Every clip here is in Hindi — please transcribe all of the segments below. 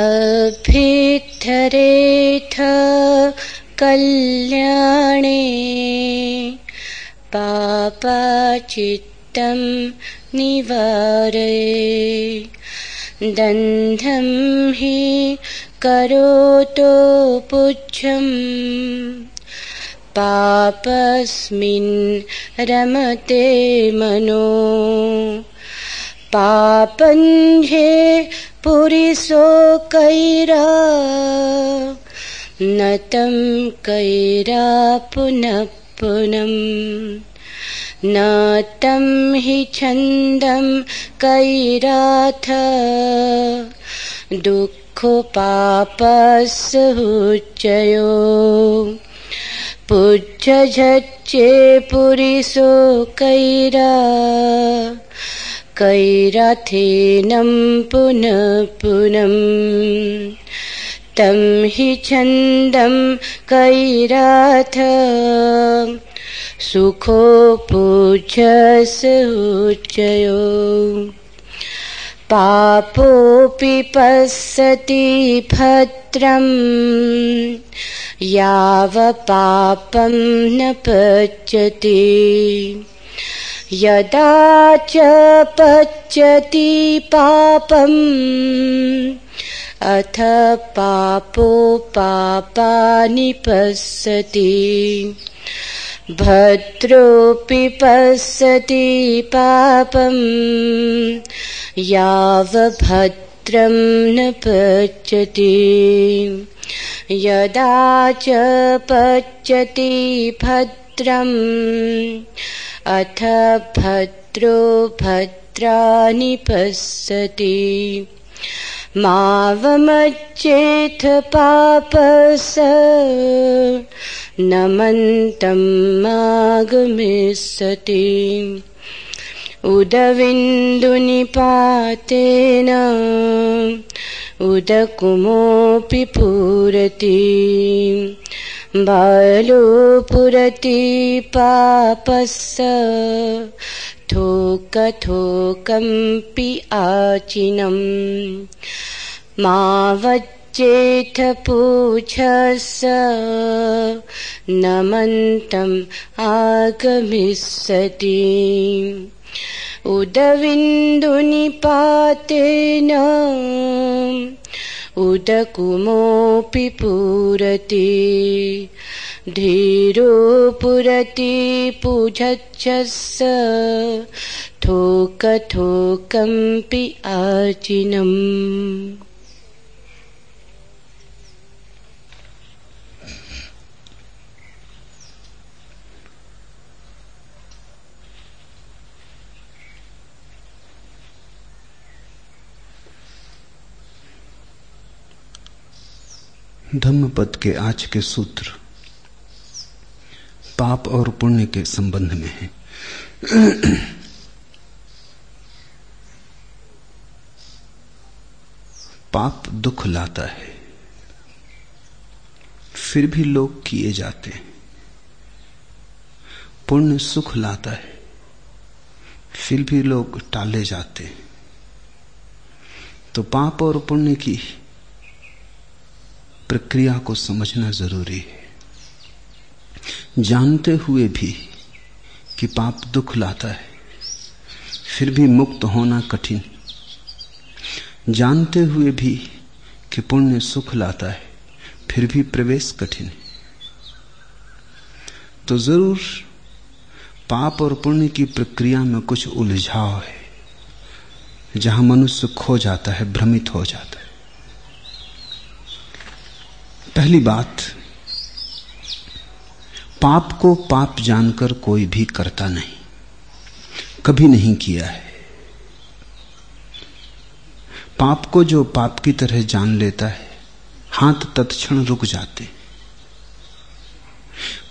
अभिद्धरेथ कल्याणे पापाचित्तं निवारे। दन्धं हि करोतो पुच्छम् पापस्मिन् रमते मनो। पापञ्झे पुरिसो कैरा, न कैरा पुनः पुनम् न तं हि छन्दं कैराथ, दुःखो पापस्हुच्चयो पुच्छझच्चे पुरिसो कैरा कैराथेनं पुनः पुनम् तं हि छन्दं कैराथ। सुखो पूज्यसुचयो। पापोऽपि पश्यति भद्रम्। यावपापं न पच्यति यदा च पच्यति पापम् अथ पापो पापानि पश्यति। भद्रोऽपि पश्यति पापम् यावभद्रं न पच्यति। यदा च पच्यति भद्रम् अथ भद्रो भद्राणि पश्यति। मावमच्चेथ पापस न मन्तम् आगमिष्यति उदविन्दुनिपातेन उदकुमोऽपि पुरति बालो पुरति पापस्य थोकथोकम्पि आचिनम् मा वच्चेथ पूछस। न मन्तम् आगमिष्यति। उदविन्दुनिपातेन उदकुमोऽपि पुरति। धीरो पुरति पूजच्छस थोकथोकम्पि आचिनम् धम्मपद के आज के सूत्र पाप और पुण्य के संबंध में है। पाप दुख लाता है, फिर भी लोग किए जाते हैं। पुण्य सुख लाता है, फिर भी लोग टाले जाते हैं। तो पाप और पुण्य की प्रक्रिया को समझना ज़रूरी है। जानते हुए भी कि पाप दुख लाता है, फिर भी मुक्त होना कठिन। जानते हुए भी कि पुण्य सुख लाता है, फिर भी प्रवेश कठिन है। तो ज़रूर पाप और पुण्य की प्रक्रिया में कुछ उलझाव है, जहाँ मनुष्य खो जाता है, भ्रमित हो जाता है। पहली बात, पाप को पाप जानकर कोई भी करता नहीं, कभी नहीं किया है। पाप को जो पाप की तरह जान लेता है, हाथ तत्क्षण रुक जाते।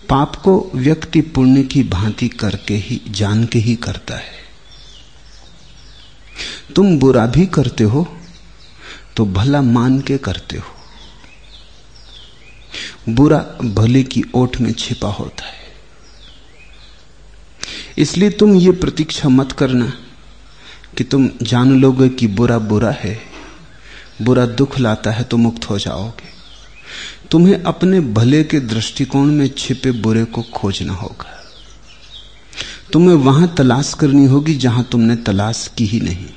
पाप को व्यक्ति पुण्य की भांति करके ही, जान के ही करता है। तुम बुरा भी करते हो तो भला मान के करते हो। बुरा भले की ओठ में छिपा होता है। इसलिए तुम ये प्रतीक्षा मत करना कि तुम जान लोगे कि बुरा बुरा है, बुरा दुख लाता है तो मुक्त हो जाओगे। तुम्हें अपने भले के दृष्टिकोण में छिपे बुरे को खोजना होगा। तुम्हें वहाँ तलाश करनी होगी जहाँ तुमने तलाश की ही नहीं।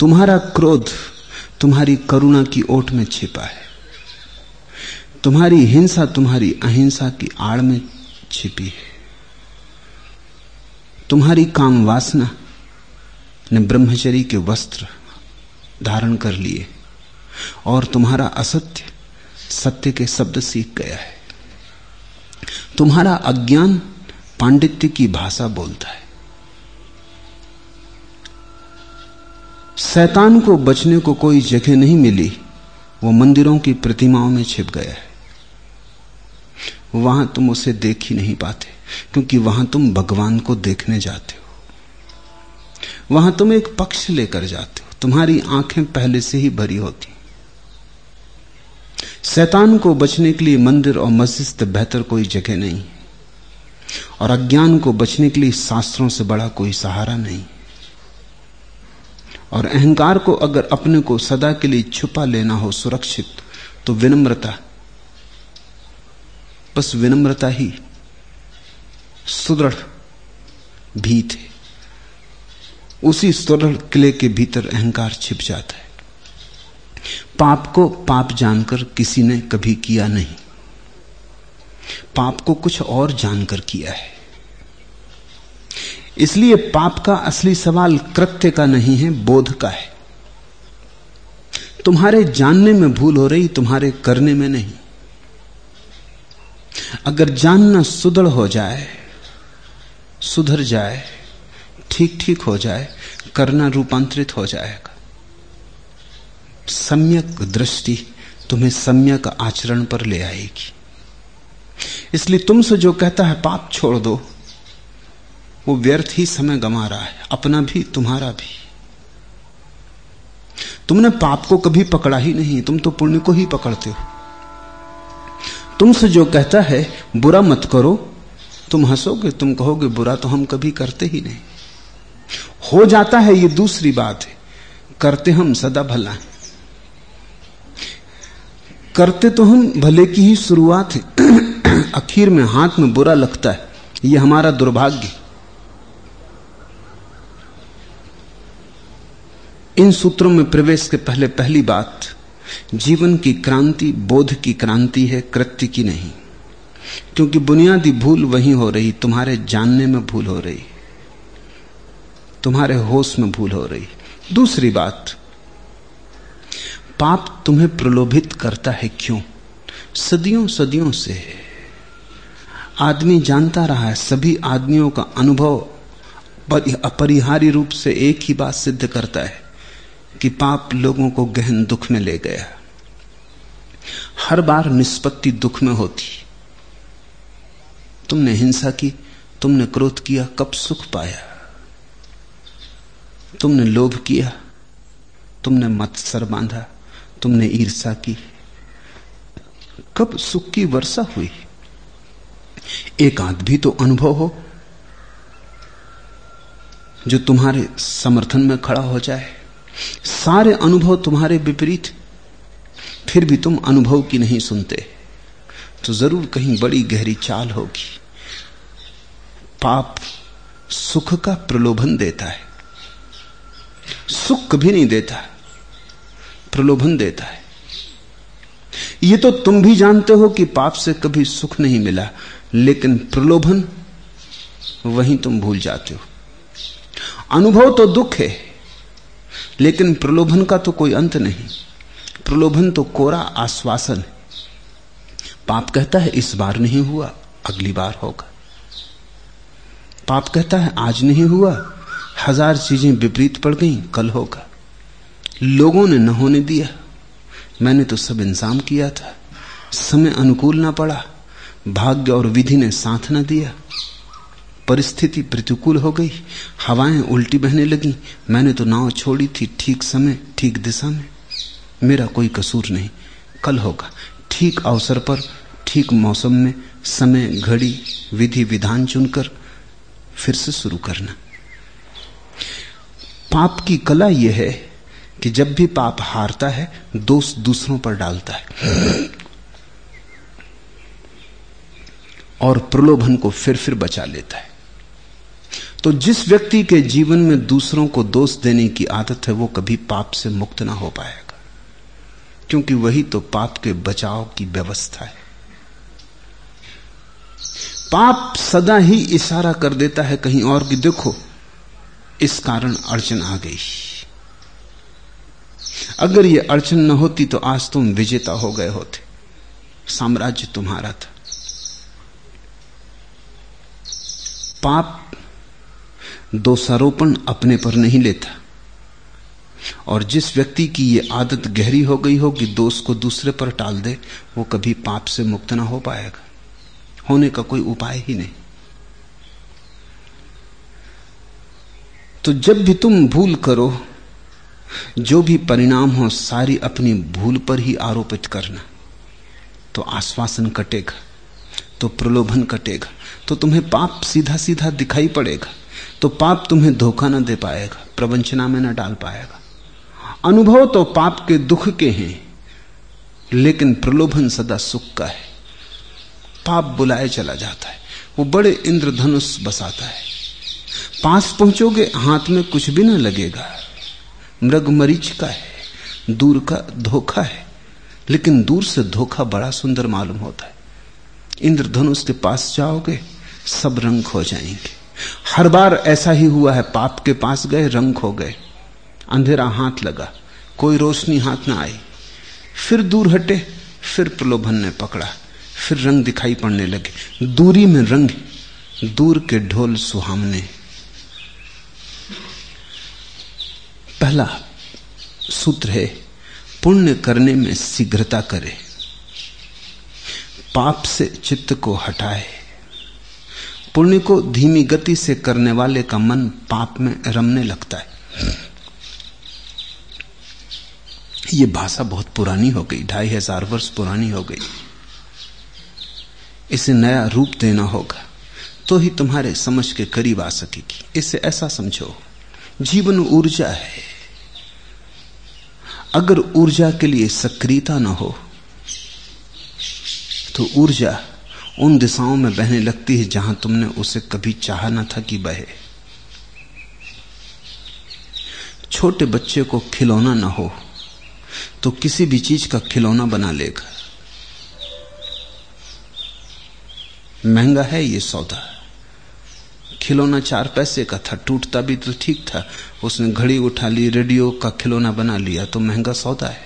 तुम्हारा क्रोध, तुम्हारी करुणा की ओट में छिपा है। तुम्हारी हिंसा तुम्हारी अहिंसा की आड़ में छिपी है। तुम्हारी काम वासना ने ब्रह्मचरी के वस्त्र धारण कर लिए और तुम्हारा असत्य सत्य के शब्द सीख गया है। तुम्हारा अज्ञान पांडित्य की भाषा बोलता है। शैतान को बचने को कोई जगह नहीं मिली, वो मंदिरों की प्रतिमाओं में छिप गया है। वहाँ तुम उसे देख ही नहीं पाते, क्योंकि वहाँ तुम भगवान को देखने जाते हो। वहाँ तुम एक पक्ष लेकर जाते हो, तुम्हारी आँखें पहले से ही भरी होती। शैतान को बचने के लिए मंदिर और मस्जिद से बेहतर कोई जगह नहीं और अज्ञान को बचने के लिए शास्त्रों से बड़ा कोई सहारा नहीं। और अहंकार को अगर अपने को सदा के लिए छुपा लेना हो सुरक्षित तो विनम्रता बस विनम्रता ही सुदृढ़ भीत है। उसी सुदृढ़ किले के भीतर अहंकार छिप जाता है। पाप को पाप जानकर किसी ने कभी किया नहीं। पाप को कुछ और जानकर किया है। इसलिए पाप का असली सवाल कृत्य का नहीं है, बोध का है। तुम्हारे जानने में भूल हो रही, तुम्हारे करने में नहीं। अगर जानना सुदृढ़ हो जाए, सुधर जाए ठीक ठीक हो जाए, करना रूपांतरित हो जाएगा। सम्यक दृष्टि तुम्हें सम्यक आचरण पर ले आएगी। इसलिए तुमसे जो कहता है, पाप छोड़ दो। वो व्यर्थ ही समय गमा रहा है, अपना भी, तुम्हारा भी। तुमने पाप को कभी पकड़ा ही नहीं, तुम तो पुण्य को ही पकड़ते हो। तुमसे जो कहता है, बुरा मत करो। तुम हंसोगे, तुम कहोगे, बुरा तो हम कभी करते ही नहीं। हो जाता है ये दूसरी बात है करते हम सदा भला है। करते तो हम भले की ही शुरुआत है, आखिर में हाथ में बुरा लगता है यह हमारा दुर्भाग्य। इन सूत्रों में प्रवेश के पहले पहली बात जीवन की क्रांति, बोध की क्रांति है, कृत्य की नहीं। क्योंकि बुनियादी भूल वही हो रही, तुम्हारे जानने में भूल हो रही, तुम्हारे होश में भूल हो रही। दूसरी बात, पाप तुम्हें प्रलोभित करता है क्यों? सदियों सदियों से आदमी जानता रहा है, सभी आदमियों का अनुभव अपरिहार्य रूप से एक ही बात सिद्ध करता है। कि पाप लोगों को गहन दुख में ले गया। हर बार निष्पत्ति दुख में होती। तुमने हिंसा की, तुमने क्रोध किया, कब सुख पाया? तुमने लोभ किया, तुमने मत्सर बांधा, तुमने ईर्षा की। कब सुख की वर्षा हुई? एक आध भी तो अनुभव हो, जो तुम्हारे समर्थन में खड़ा हो जाए। सारे अनुभव तुम्हारे विपरीत, फिर भी तुम अनुभव की नहीं सुनते। तो ज़रूर कहीं बड़ी गहरी चाल होगी। पाप सुख का प्रलोभन देता है। सुख भी नहीं देता, प्रलोभन देता है। ये तो तुम भी जानते हो कि पाप से कभी सुख नहीं मिला, लेकिन प्रलोभन वहीं तुम भूल जाते हो। अनुभव तो दुख है लेकिन प्रलोभन का तो कोई अंत नहीं। प्रलोभन तो कोरा आश्वासन। है पाप कहता है, इस बार नहीं हुआ, अगली बार होगा। पाप कहता है, आज नहीं हुआ, हज़ार चीज़ें विपरीत पड़ गई, कल होगा। लोगों ने न होने दिया। मैंने तो सब इंतज़ाम किया था। समय अनुकूल ना पड़ा। भाग्य और विधि ने साथ ना दिया। परिस्थिति प्रतिकूल हो गई। हवाएँ उल्टी बहने लगी। मैंने तो नाव छोड़ी थी ठीक समय, ठीक दिशा में। मेरा कोई कसूर नहीं। कल होगा। ठीक अवसर पर, ठीक मौसम में समय, घड़ी, विधि, विधान चुनकर फिर से शुरू करना। पाप की कला यह है कि जब भी पाप हारता है, दोष दूसरों पर डालता है। और प्रलोभन को फिर फिर बचा लेता है। तो जिस व्यक्ति के जीवन में दूसरों को दोष देने की आदत है, वो कभी पाप से मुक्त ना हो पाएगा। क्योंकि वही तो पाप के बचाव की व्यवस्था है। पाप सदा ही इशारा कर देता है कहीं और कि देखो, इस कारण अड़चन आ गई। अगर ये अड़चन न होती तो आज तुम विजेता हो गए होते। साम्राज्य तुम्हारा था। पाप दोषारोपण अपने पर नहीं लेता। और जिस व्यक्ति की ये आदत गहरी हो गई हो कि दोष को दूसरे पर टाल दे, वो कभी पाप से मुक्त ना हो पाएगा। होने का कोई उपाय ही नहीं। तो जब भी तुम भूल करो, जो भी परिणाम हो, सारी अपनी भूल पर ही आरोपित करना। तो आश्वासन कटेगा तो प्रलोभन कटेगा तो तुम्हें पाप सीधा सीधा दिखाई पड़ेगा। तो पाप तुम्हें धोखा न दे पाएगा, प्रवंचना में न डाल पाएगा। अनुभव तो पाप के दुख के हैं, लेकिन प्रलोभन सदा सुख का है। पाप बुलाए चला जाता है, वो बड़े इंद्रधनुष बसाता है। पास पहुंचोगे, हाथ में कुछ भी ना लगेगा। मृग मरीच का है, दूर का धोखा है, लेकिन दूर से धोखा बड़ा सुंदर मालूम होता है। इंद्रधनुष के पास जाओगे, सब रंग खो जाएँगे। हर बार ऐसा ही हुआ है, पाप के पास गए, रंग खो गए, अंधेरा हाथ लगा, कोई रोशनी हाथ ना आई। फिर दूर हटे, फिर प्रलोभन ने पकड़ा, फिर रंग दिखाई पड़ने लगे। दूरी में रंग, दूर के ढोल सुहामने पहला सूत्र है, पुण्य करने में शीघ्रता करे, पाप से चित्त को हटाए। पुण्य को धीमी गति से करने वाले का मन पाप में रमने लगता है। ये भाषा बहुत पुरानी हो गई, ढाई हज़ार वर्ष पुरानी हो गई। इसे नया रूप देना होगा तो ही तुम्हारे समझ के करीब आ सकेगी। इसे ऐसा समझो, जीवन ऊर्जा है। अगर ऊर्जा के लिए सक्रियता न हो तो ऊर्जा उन दिशाओं में बहने लगती है जहाँ तुमने उसे कभी चाहा ना था कि बहे। छोटे बच्चे को खिलौना ना हो तो किसी भी चीज़ का खिलौना बना लेगा। महँगा है ये सौदा। खिलौना चार पैसे का था, टूटता भी तो ठीक था। उसने घड़ी उठा ली, रेडियो का खिलौना बना लिया तो महँगा सौदा है।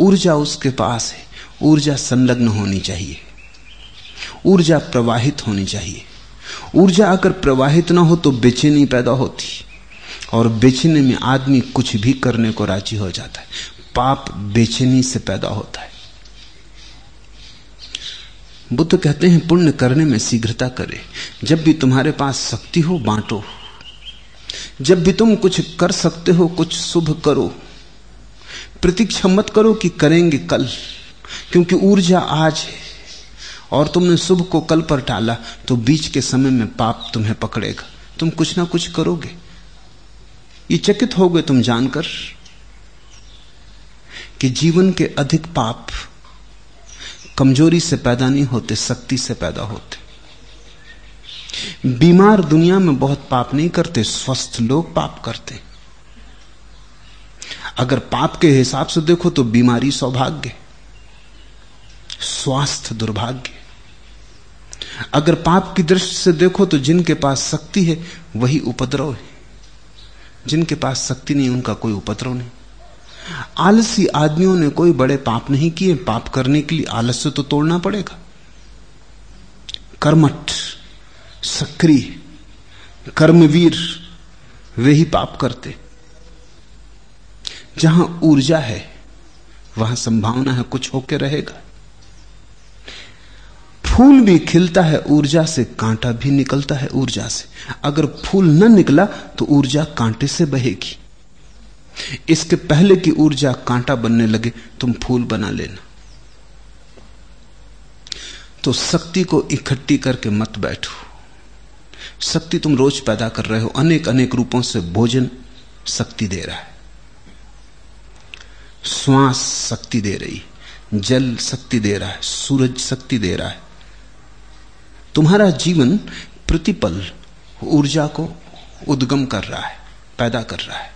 ऊर्जा उसके पास है, ऊर्जा संलग्न होनी चाहिए। ऊर्जा प्रवाहित होनी चाहिए। ऊर्जा अगर प्रवाहित ना हो तो बेचैनी पैदा होती और बेचैनी में आदमी कुछ भी करने को राज़ी हो जाता है। पाप बेचैनी से पैदा होता है। बुद्ध कहते हैं, पुण्य करने में शीघ्रता करे। जब भी तुम्हारे पास शक्ति हो, बांटो। जब भी तुम कुछ कर सकते हो, कुछ शुभ करो। प्रतीक्षा मत करो कि करेंगे कल, क्योंकि ऊर्जा आज है। और तुमने शुभ को कल पर टाला तो बीच के समय में पाप तुम्हें पकड़ेगा। तुम कुछ ना कुछ करोगे। ये चकित हो गए तुम जानकर कि जीवन के अधिक पाप कमज़ोरी से पैदा नहीं होते शक्ति से पैदा होते। बीमार दुनिया में बहुत पाप नहीं करते, स्वस्थ लोग पाप करते। अगर पाप के हिसाब से देखो तो बीमारी सौभाग्य, स्वास्थ्य दुर्भाग्य। अगर पाप की दृष्टि से देखो तो जिनके पास शक्ति है, वही उपद्रव है। जिनके पास शक्ति नहीं, उनका कोई उपद्रव नहीं। आलसी आदमियों ने कोई बड़े पाप नहीं किए। पाप करने के लिए आलस्य तो तोड़ना पड़ेगा। कर्मठ, सक्रिय, कर्मवीर, वे ही पाप करते। जहाँ ऊर्जा है, वहाँ संभावना है, कुछ होके रहेगा। फूल भी खिलता है, ऊर्जा से कांटा भी निकलता है ऊर्जा से। अगर फूल न निकला तो ऊर्जा कांटे से बहेगी। इसके पहले की ऊर्जा कांटा बनने लगे, तुम फूल बना लेना। तो शक्ति को इकट्ठी करके मत बैठो। शक्ति तुम रोज पैदा कर रहे हो अनेक अनेक रूपों से भोजन शक्ति दे रहा है। श्वास शक्ति दे रही, जल शक्ति दे रहा है, सूरज शक्ति दे रहा है तुम्हारा जीवन प्रतिपल ऊर्जा को उद्गम कर रहा है, पैदा कर रहा है।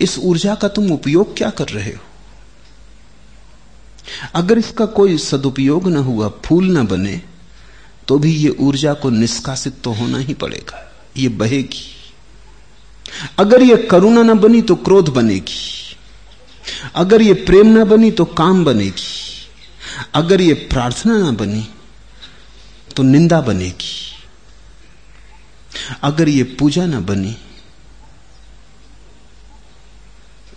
इस ऊर्जा का तुम उपयोग क्या कर रहे हो? अगर इसका कोई सदुपयोग ना हुआ, फूल ना बने तो भी ये ऊर्जा को निष्कासित तो होना ही पड़ेगा, ये बहेगी। अगर ये करुणा ना बनी तो क्रोध बनेगी। अगर ये प्रेम ना बनी तो काम बनेगी। अगर ये प्रार्थना ना बनी तो निंदा बनेगी। अगर ये पूजा न बनी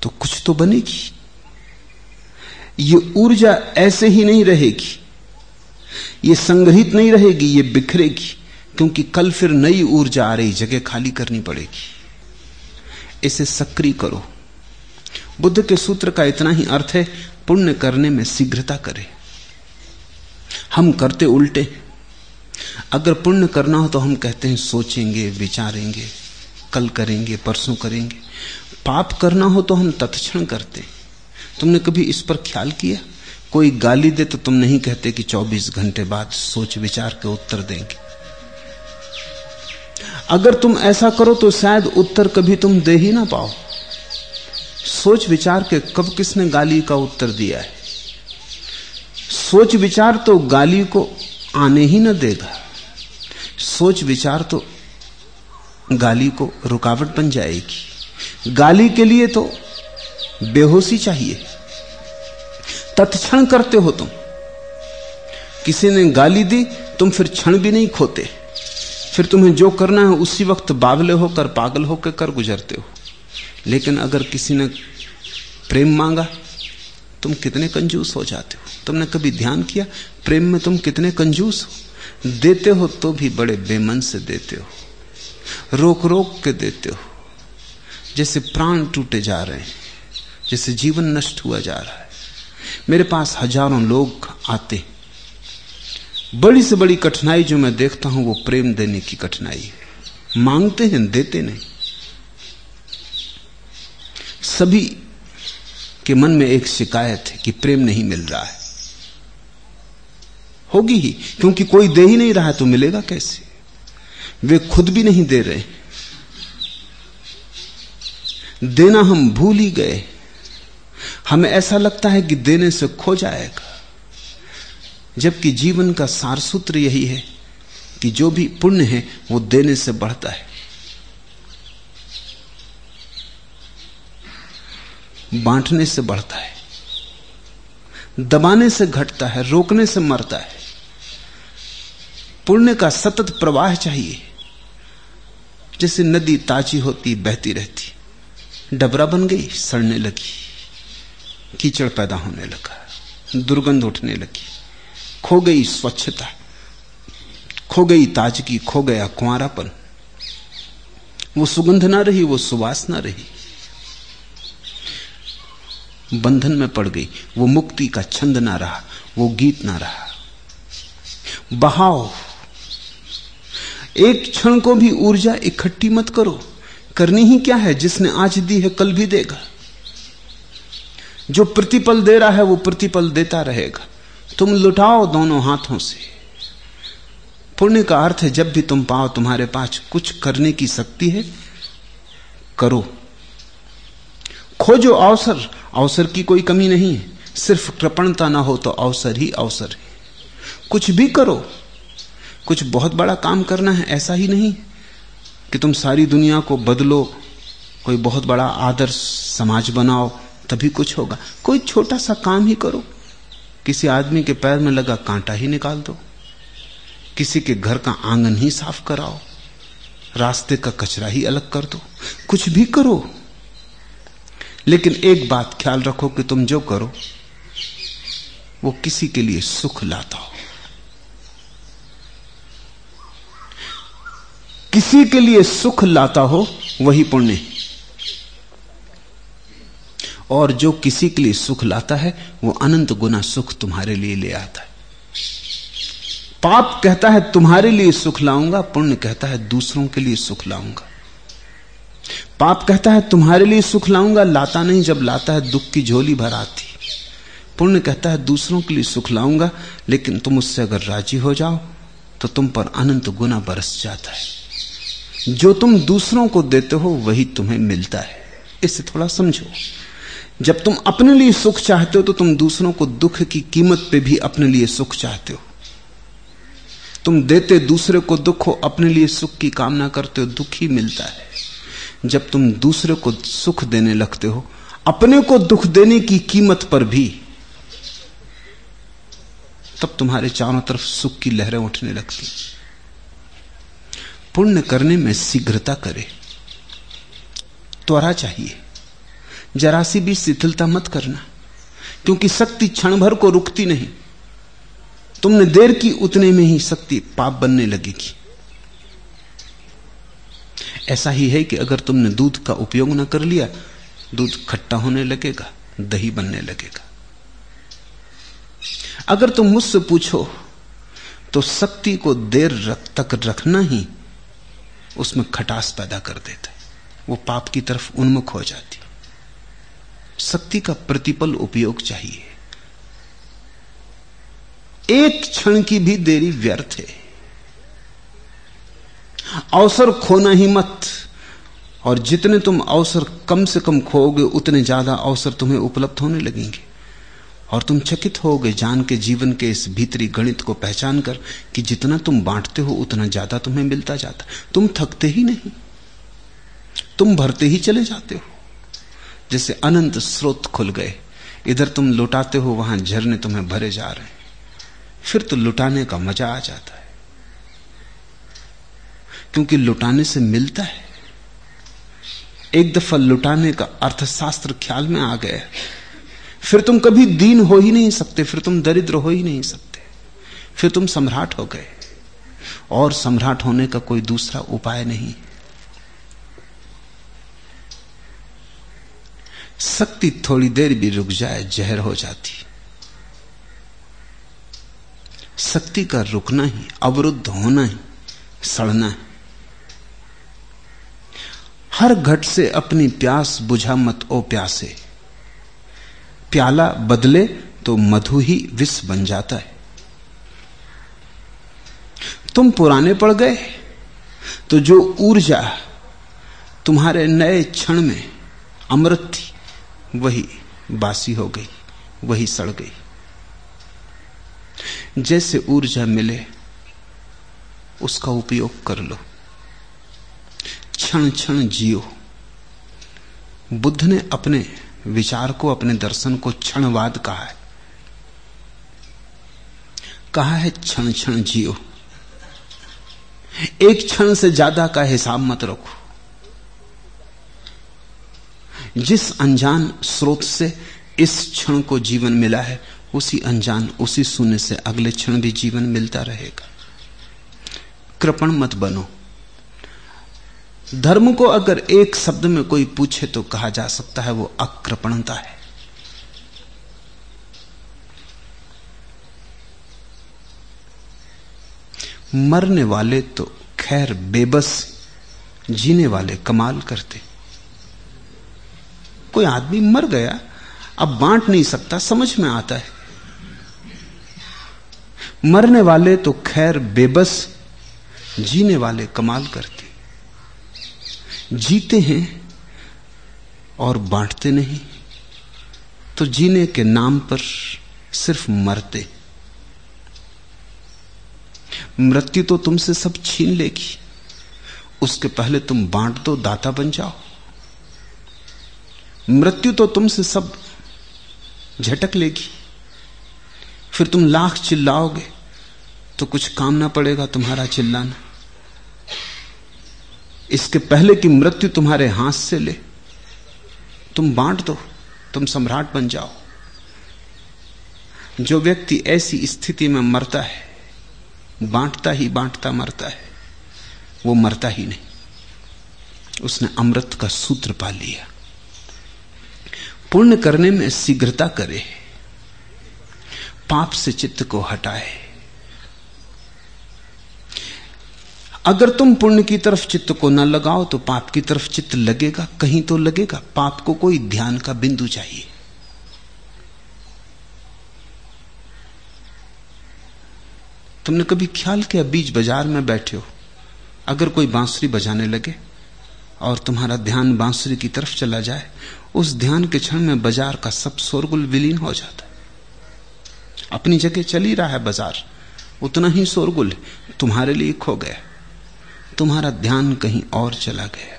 तो कुछ तो बनेगी। ये ऊर्जा ऐसे ही नहीं रहेगी। ये संग्रहित नहीं रहेगी, ये बिखरेगी, क्योंकि कल फिर नई ऊर्जा आ रही, जगह खाली करनी पड़ेगी। इसे सक्रिय करो। बुद्ध के सूत्र का इतना ही अर्थ है, पुण्य करने में शीघ्रता करें। हम करते उल्टे अगर पुण्य करना हो तो हम कहते हैं, सोचेंगे, विचारेंगे, कल करेंगे, परसों करेंगे। पाप करना हो तो हम तत्क्षण करते तुमने कभी इस पर ख्याल किया? कोई गाली दे तो तुम नहीं कहते कि 24 घंटे बाद सोच विचार के उत्तर देंगे। अगर तुम ऐसा करो तो शायद उत्तर कभी तुम दे ही ना पाओ। सोच विचार के कब किसने गाली का उत्तर दिया है? सोच विचार तो गाली को आने ही न देगा। सोच विचार तो गाली को रुकावट बन जाएगी। गाली के लिए तो बेहोशी चाहिए। तत्क्षण करते हो तुम। किसी ने गाली दी, तुम फिर क्षण भी नहीं खोते। फिर तुम्हें जो करना है, उसी वक्त बावले होकर, पागल होकर कर गुजरते हो। लेकिन अगर किसी ने प्रेम मांगा तुम कितने कंजूस हो जाते हो? तुमने कभी ध्यान किया? प्रेम में तुम कितने कंजूस हो? देते हो तो भी बड़े बेमन से देते हो। रोक रोक के देते हो। जैसे प्राण टूटे जा रहे हैं, जैसे जीवन नष्ट हुआ जा रहा है। मेरे पास हज़ारों लोग आते बड़ी से बड़ी कठिनाई जो मैं देखता हूँ, वो प्रेम देने की कठिनाई है। मांगते हैं, देते नहीं। सभी के मन में एक शिकायत है कि प्रेम नहीं मिल रहा है। होगी ही, क्योंकि कोई दे ही नहीं रहा तो मिलेगा कैसे? वे खुद भी नहीं दे रहे। देना हम भूल ही गए। हमें ऐसा लगता है कि देने से खो जाएगा। जबकि जीवन का सार सूत्र यही है कि जो भी पुण्य है, वो देने से बढ़ता है। बांटने से बढ़ता है, दबाने से घटता है, रोकने से मरता है। पुण्य का सतत प्रवाह चाहिए। जैसे नदी ताजी होती, बहती रहती, डबरा बन गई, सड़ने लगी, कीचड़ पैदा होने लगा, दुर्गंध उठने लगी, खो गई स्वच्छता, खो गई ताजगी, खो गया कुआरापन। वो सुगंध ना रही, वो सुवास ना रही। बंधन में पड़ गई। वो मुक्ति का छंद ना रहा, वो गीत ना रहा। बहाओ। एक क्षण को भी ऊर्जा इकट्ठी मत करो। करनी ही क्या है, जिसने आज दी है, कल भी देगा। जो प्रतिपल दे रहा है, वो प्रतिपल देता रहेगा। तुम लुटाओ दोनों हाथों से। पुण्य का अर्थ है, जब भी तुम पाओ, तुम्हारे पास कुछ करने की शक्ति है, करो। खोजो अवसर। अवसर की कोई कमी नहीं है। सिर्फ़ कृपणता ना हो तो अवसर ही अवसर है। कुछ भी करो। कुछ बहुत बड़ा काम करना है, ऐसा ही नहीं कि तुम सारी दुनिया को बदलो, कोई बहुत बड़ा आदर्श समाज बनाओ, तभी कुछ होगा। कोई छोटा सा काम ही करो। किसी आदमी के पैर में लगा कांटा ही निकाल दो। किसी के घर का आँगन ही साफ़ कराओ। रास्ते का कचरा ही अलग कर दो। कुछ भी करो। लेकिन एक बात ख्याल रखो कि तुम जो करो, वो किसी के लिए सुख लाता हो। किसी के लिए सुख लाता हो, वही पुण्य। और जो किसी के लिए सुख लाता है, वो अनंत गुना सुख तुम्हारे लिए ले आता है। पाप कहता है, तुम्हारे लिए सुख लाऊँगा, पुण्य कहता है, दूसरों के लिए सुख लाऊँगा। पाप कहता है, तुम्हारे लिए सुख लाऊँगा, लाता नहीं जब लाता है दुख की झोली भर आती पुण्य कहता है, दूसरों के लिए सुख लाऊँगा, लेकिन तुम उससे अगर राज़ी हो जाओ तो तुम पर अनंत गुना बरस जाता है। जो तुम दूसरों को देते हो, वही तुम्हें मिलता है। इसे थोड़ा समझो। जब तुम अपने लिए सुख चाहते हो तो तुम दूसरों को दुख की कीमत पे भी अपने लिए सुख चाहते हो। तुम देते दूसरे को दुख हो, अपने लिए सुख की कामना करते हो, दुख ही मिलता है। जब तुम दूसरे को सुख देने लगते हो, अपने को दुख देने की कीमत पर भी, तब तुम्हारे चारों तरफ़ सुख की लहरें उठने लगती। पुण्य करने में शीघ्रता करे। त्वरा चाहिए। जरा सी भी शिथिलता मत करना, क्योंकि शक्ति क्षण भर को रुकती नहीं। तुमने देर की, उतने में ही शक्ति पाप बनने लगेगी। ऐसा ही है कि अगर तुमने दूध का उपयोग न कर लिया, दूध खट्टा होने लगेगा, दही बनने लगेगा। अगर तुम मुझसे पूछो तो शक्ति को देर रख तक रखना ही उसमें खटास पैदा कर देता है। वो पाप की तरफ़ उन्मुख हो जाती शक्ति का प्रतिपल उपयोग चाहिए। एक क्षण की भी देरी व्यर्थ है। अवसर खोना ही मत। और जितने तुम अवसर कम से कम खोओगे, उतने ज़्यादा अवसर तुम्हें उपलब्ध होने लगेंगे। और तुम चकित होगे जान के जीवन के इस भीतरी गणित को पहचान कर कि जितना तुम बांटते हो, उतना ज़्यादा तुम्हें मिलता जाता। तुम थकते ही नहीं। तुम भरते ही चले जाते हो। जैसे अनंत स्रोत खुल गए। इधर तुम लुटाते हो, वहाँ झरने तुम्हें भरे जा रहे हैं। फिर तो लुटाने का मज़ा आ जाता है। क्योंकि लुटाने से मिलता है। एक दफ़ा लुटाने का अर्थशास्त्र ख्याल में आ गया। फिर तुम कभी दीन हो ही नहीं सकते, फिर तुम दरिद्र हो ही नहीं सकते, फिर तुम सम्राट हो गए। और सम्राट होने का कोई दूसरा उपाय नहीं। शक्ति थोड़ी देर भी रुक जाए, जहर हो जाती। शक्ति का रुकना ही, अवरुद्ध होना ही, सड़ना है। हर घट से अपनी प्यास बुझा मत, ओ प्यासे। प्याला बदले तो मधु ही विष बन जाता है। तुम पुराने पड़ गए तो जो ऊर्जा तुम्हारे नए क्षण में अमृत थी, वही बासी हो गई, वही सड़ गई। जैसे ऊर्जा मिले, उसका उपयोग कर लो। क्षण क्षण जियो। बुद्ध ने अपने विचार को, अपने दर्शन को क्षणवाद कहा है। कहा है क्षण क्षण जियो। एक क्षण से ज़्यादा का हिसाब मत रखो। जिस अनजान स्रोत से इस क्षण को जीवन मिला है, उसी अनजान, उसी शून्य से अगले क्षण भी जीवन मिलता रहेगा। कृपण मत बनो। धर्म को अगर एक शब्द में कोई पूछे तो कहा जा सकता है, वो अकृपणता है। मरने वाले तो खैर बेबस, जीने वाले कमाल करते। कोई आदमी मर गया, अब बांट नहीं सकता, समझ में आता है। मरने वाले तो खैर बेबस, जीने वाले कमाल करते। जीते हैं और बांटते नहीं। तो जीने के नाम पर सिर्फ़ मरते। मृत्यु तो तुमसे सब छीन लेगी। उसके पहले तुम बांट दो, दाता बन जाओ। मृत्यु तो तुमसे सब झटक लेगी। फिर तुम लाख चिल्लाओगे तो कुछ काम ना पड़ेगा तुम्हारा चिल्लाना। इसके पहले कि मृत्यु तुम्हारे हाथ से ले। तुम बांट दो, तुम सम्राट बन जाओ। जो व्यक्ति ऐसी स्थिति में मरता है, बांटता ही बांटता मरता है, वो मरता ही नहीं। उसने अमृत का सूत्र पा लिया। पुण्य करने में शीघ्रता करे, पाप से चित्त को हटाए। अगर तुम पुण्य की तरफ़ चित्त को न लगाओ तो पाप की तरफ़ चित्त लगेगा, कहीं तो लगेगा। पाप को कोई ध्यान का बिंदु चाहिए। तुमने कभी ख्याल किया बीच बाज़ार में बैठे हो, अगर कोई बांसुरी बजाने लगे और तुम्हारा ध्यान बांसुरी की तरफ़ चला जाए, उस ध्यान के क्षण में बाज़ार का सब शोरगुल विलीन हो जाता है। अपनी जगह चल ही रहा है बाज़ार, उतना ही शोरगुल तुम्हारे लिए खो गया। तुम्हारा ध्यान कहीं और चला गया।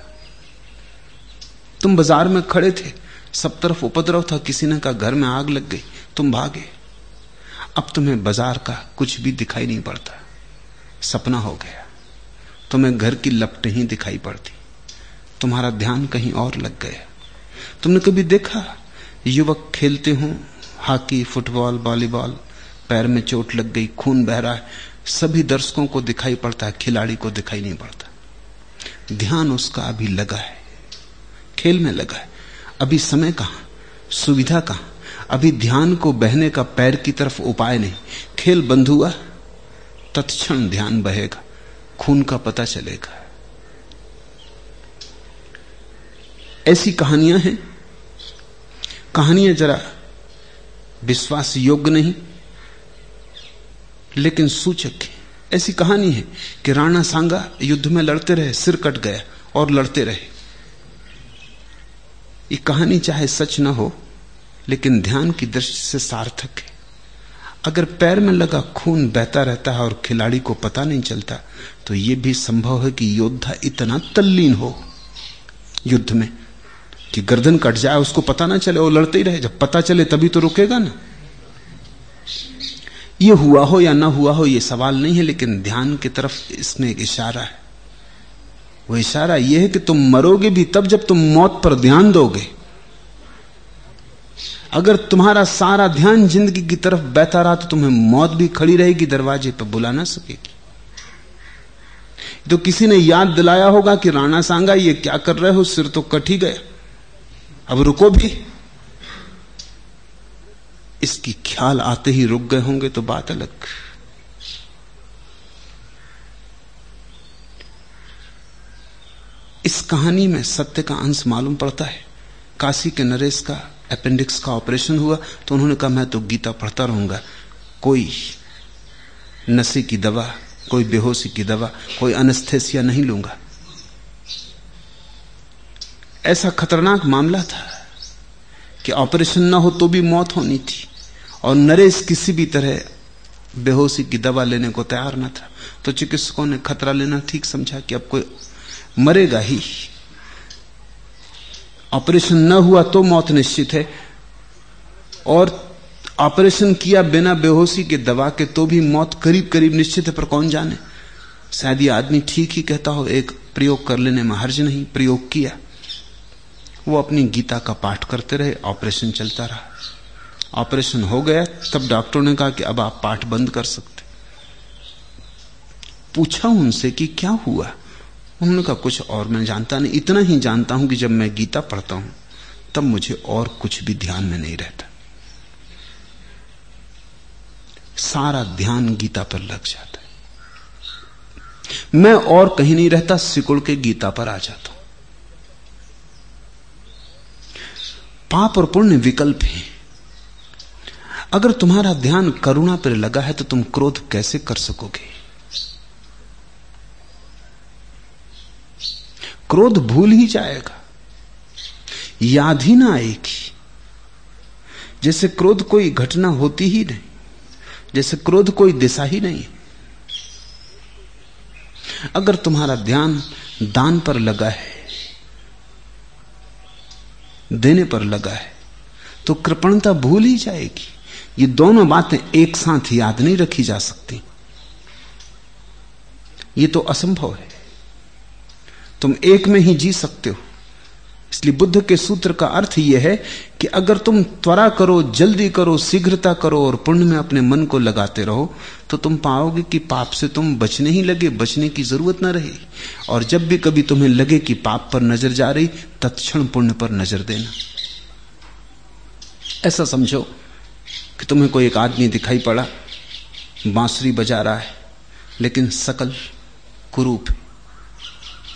तुम बाज़ार में खड़े थे, सब तरफ़ उपद्रव था, किसी ने कहा, घर में आग लग गई, तुम भागे। अब तुम्हें बाज़ार का कुछ भी दिखाई नहीं पड़ता। सपना हो गया। तुम्हें घर की लपटें ही दिखाई पड़ती। तुम्हारा ध्यान कहीं और लग गया। तुमने कभी देखा, युवक खेलते हो, हॉकी, फुटबॉल, वॉलीबॉल, पैर में चोट लग गई, खून बह रहा है सभी दर्शकों को दिखाई पड़ता है, खिलाड़ी को दिखाई नहीं पड़ता। ध्यान उसका अभी लगा है, खेल में लगा है। अभी समय कहाँ, सुविधा कहाँ? अभी ध्यान को बहने का पैर की तरफ़ उपाय नहीं। खेल बंद हुआ, तत्क्षण ध्यान बहेगा, खून का पता चलेगा। ऐसी कहानियाँ हैं। कहानियाँ जरा विश्वास योग्य नहीं लेकिन सूचक है। ऐसी कहानी है कि राणा सांगा युद्ध में लड़ते रहे, सिर कट गया और लड़ते रहे। ये कहानी चाहे सच ना हो, लेकिन ध्यान की दृष्टि से सार्थक है। अगर पैर में लगा खून बहता रहता है और खिलाड़ी को पता नहीं चलता तो यह भी संभव है कि योद्धा इतना तल्लीन हो युद्ध में कि गर्दन कट जाए, उसको पता ना चले वो लड़ते ही रहे। जब पता चले तभी तो रुकेगा ना। ये हुआ हो या ना हुआ हो, ये सवाल नहीं है, लेकिन ध्यान की तरफ़ इसमें एक इशारा है। वो इशारा यह है कि तुम मरोगे भी तब जब तुम मौत पर ध्यान दोगे। अगर तुम्हारा सारा ध्यान ज़िंदगी की तरफ़ बहता रहा तो तुम्हें मौत भी खड़ी रहेगी, दरवाजे पर बुला ना सकेगी। तो किसी ने याद दिलाया होगा कि राणा सांगा, ये क्या कर रहे हो? सिर तो कट ही गया। अब रुको भी। इसकी ख्याल आते ही रुक गए होंगे तो बात अलग। इस कहानी में सत्य का अंश मालूम पड़ता है। काशी के नरेश का अपेंडिक्स का ऑपरेशन हुआ तो उन्होंने कहा, मैं तो गीता पढ़ता रहूँगा। कोई नशे की दवा, कोई बेहोशी की दवा, कोई अनस्थेसिया नहीं लूँगा। ऐसा खतरनाक मामला था कि ऑपरेशन ना हो तो भी मौत होनी थी। और नरेश किसी भी तरह बेहोशी की दवा लेने को तैयार न था। तो चिकित्सकों ने खतरा लेना ठीक समझा कि अब कोई मरेगा ही। ऑपरेशन न हुआ तो मौत निश्चित है। और ऑपरेशन किया बिना बेहोशी के दवा के तो भी मौत करीब करीब निश्चित है, पर कौन जाने? शायद ये आदमी ठीक ही कहता हो, एक प्रयोग कर लेने में हर्ज नहीं, प्रयोग किया। वो अपनी गीता का पाठ करते रहे, ऑपरेशन चलता रहा। ऑपरेशन हो गया, तब डॉक्टरों ने कहा कि अब आप पाठ बंद कर सकते। पूछा उनसे कि क्या हुआ? उन्होंने कहा, कुछ और मैं जानता नहीं, इतना ही जानता हूँ कि जब मैं गीता पढ़ता हूँ, तब मुझे और कुछ भी ध्यान में नहीं रहता। सारा ध्यान गीता पर लग जाता है। मैं और कहीं नहीं रहता, सिकुड़ के गीता पर आ जाता हूँ। पाप और पुण्य विकल्प हैं। अगर तुम्हारा ध्यान करुणा पर लगा है तो तुम क्रोध कैसे कर सकोगे? क्रोध भूल ही जाएगा। याद ही ना आएगी। जैसे क्रोध कोई घटना होती ही नहीं, जैसे क्रोध कोई दिशा ही नहीं। अगर तुम्हारा ध्यान दान पर लगा है, देने पर लगा है तो कृपणता भूल ही जाएगी। ये दोनों बातें एक साथ याद नहीं रखी जा सकती। ये तो असंभव है। तुम एक में ही जी सकते हो। इसलिए बुद्ध के सूत्र का अर्थ यह है कि अगर तुम त्वरा करो, जल्दी करो, शीघ्रता करो और पुण्य में अपने मन को लगाते रहो तो तुम पाओगे कि पाप से तुम बचने ही लगे, बचने की ज़रूरत ना रही। और जब भी कभी तुम्हें लगे कि पाप पर नज़र जा रही, तत्क्षण पुण्य पर नज़र देना। ऐसा समझो। कि तुम्हें कोई एक आदमी दिखाई पड़ा, बांसुरी बजा रहा है, लेकिन सकल कुरूप है।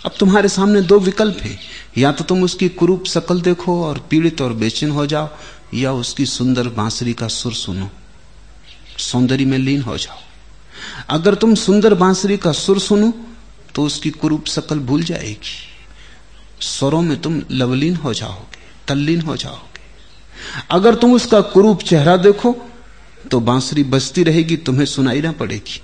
अब तुम्हारे सामने दो विकल्प हैं। या तो तुम उसकी कुरूप शकल देखो और पीड़ित और बेचैन हो जाओ, या उसकी सुंदर बांसुरी का सुर सुनो। सौंदर्य में लीन हो जाओ। अगर तुम सुंदर बांसुरी का सुर सुनो तो उसकी कुरूप शकल भूल जाएगी। स्वरों में तुम लवलीन हो जाओगे, तल्लीन हो जाओगे। अगर तुम उसका कुरूप चेहरा देखो तो बांसुरी बजती रहेगी, तुम्हें सुनाई ना पड़ेगी।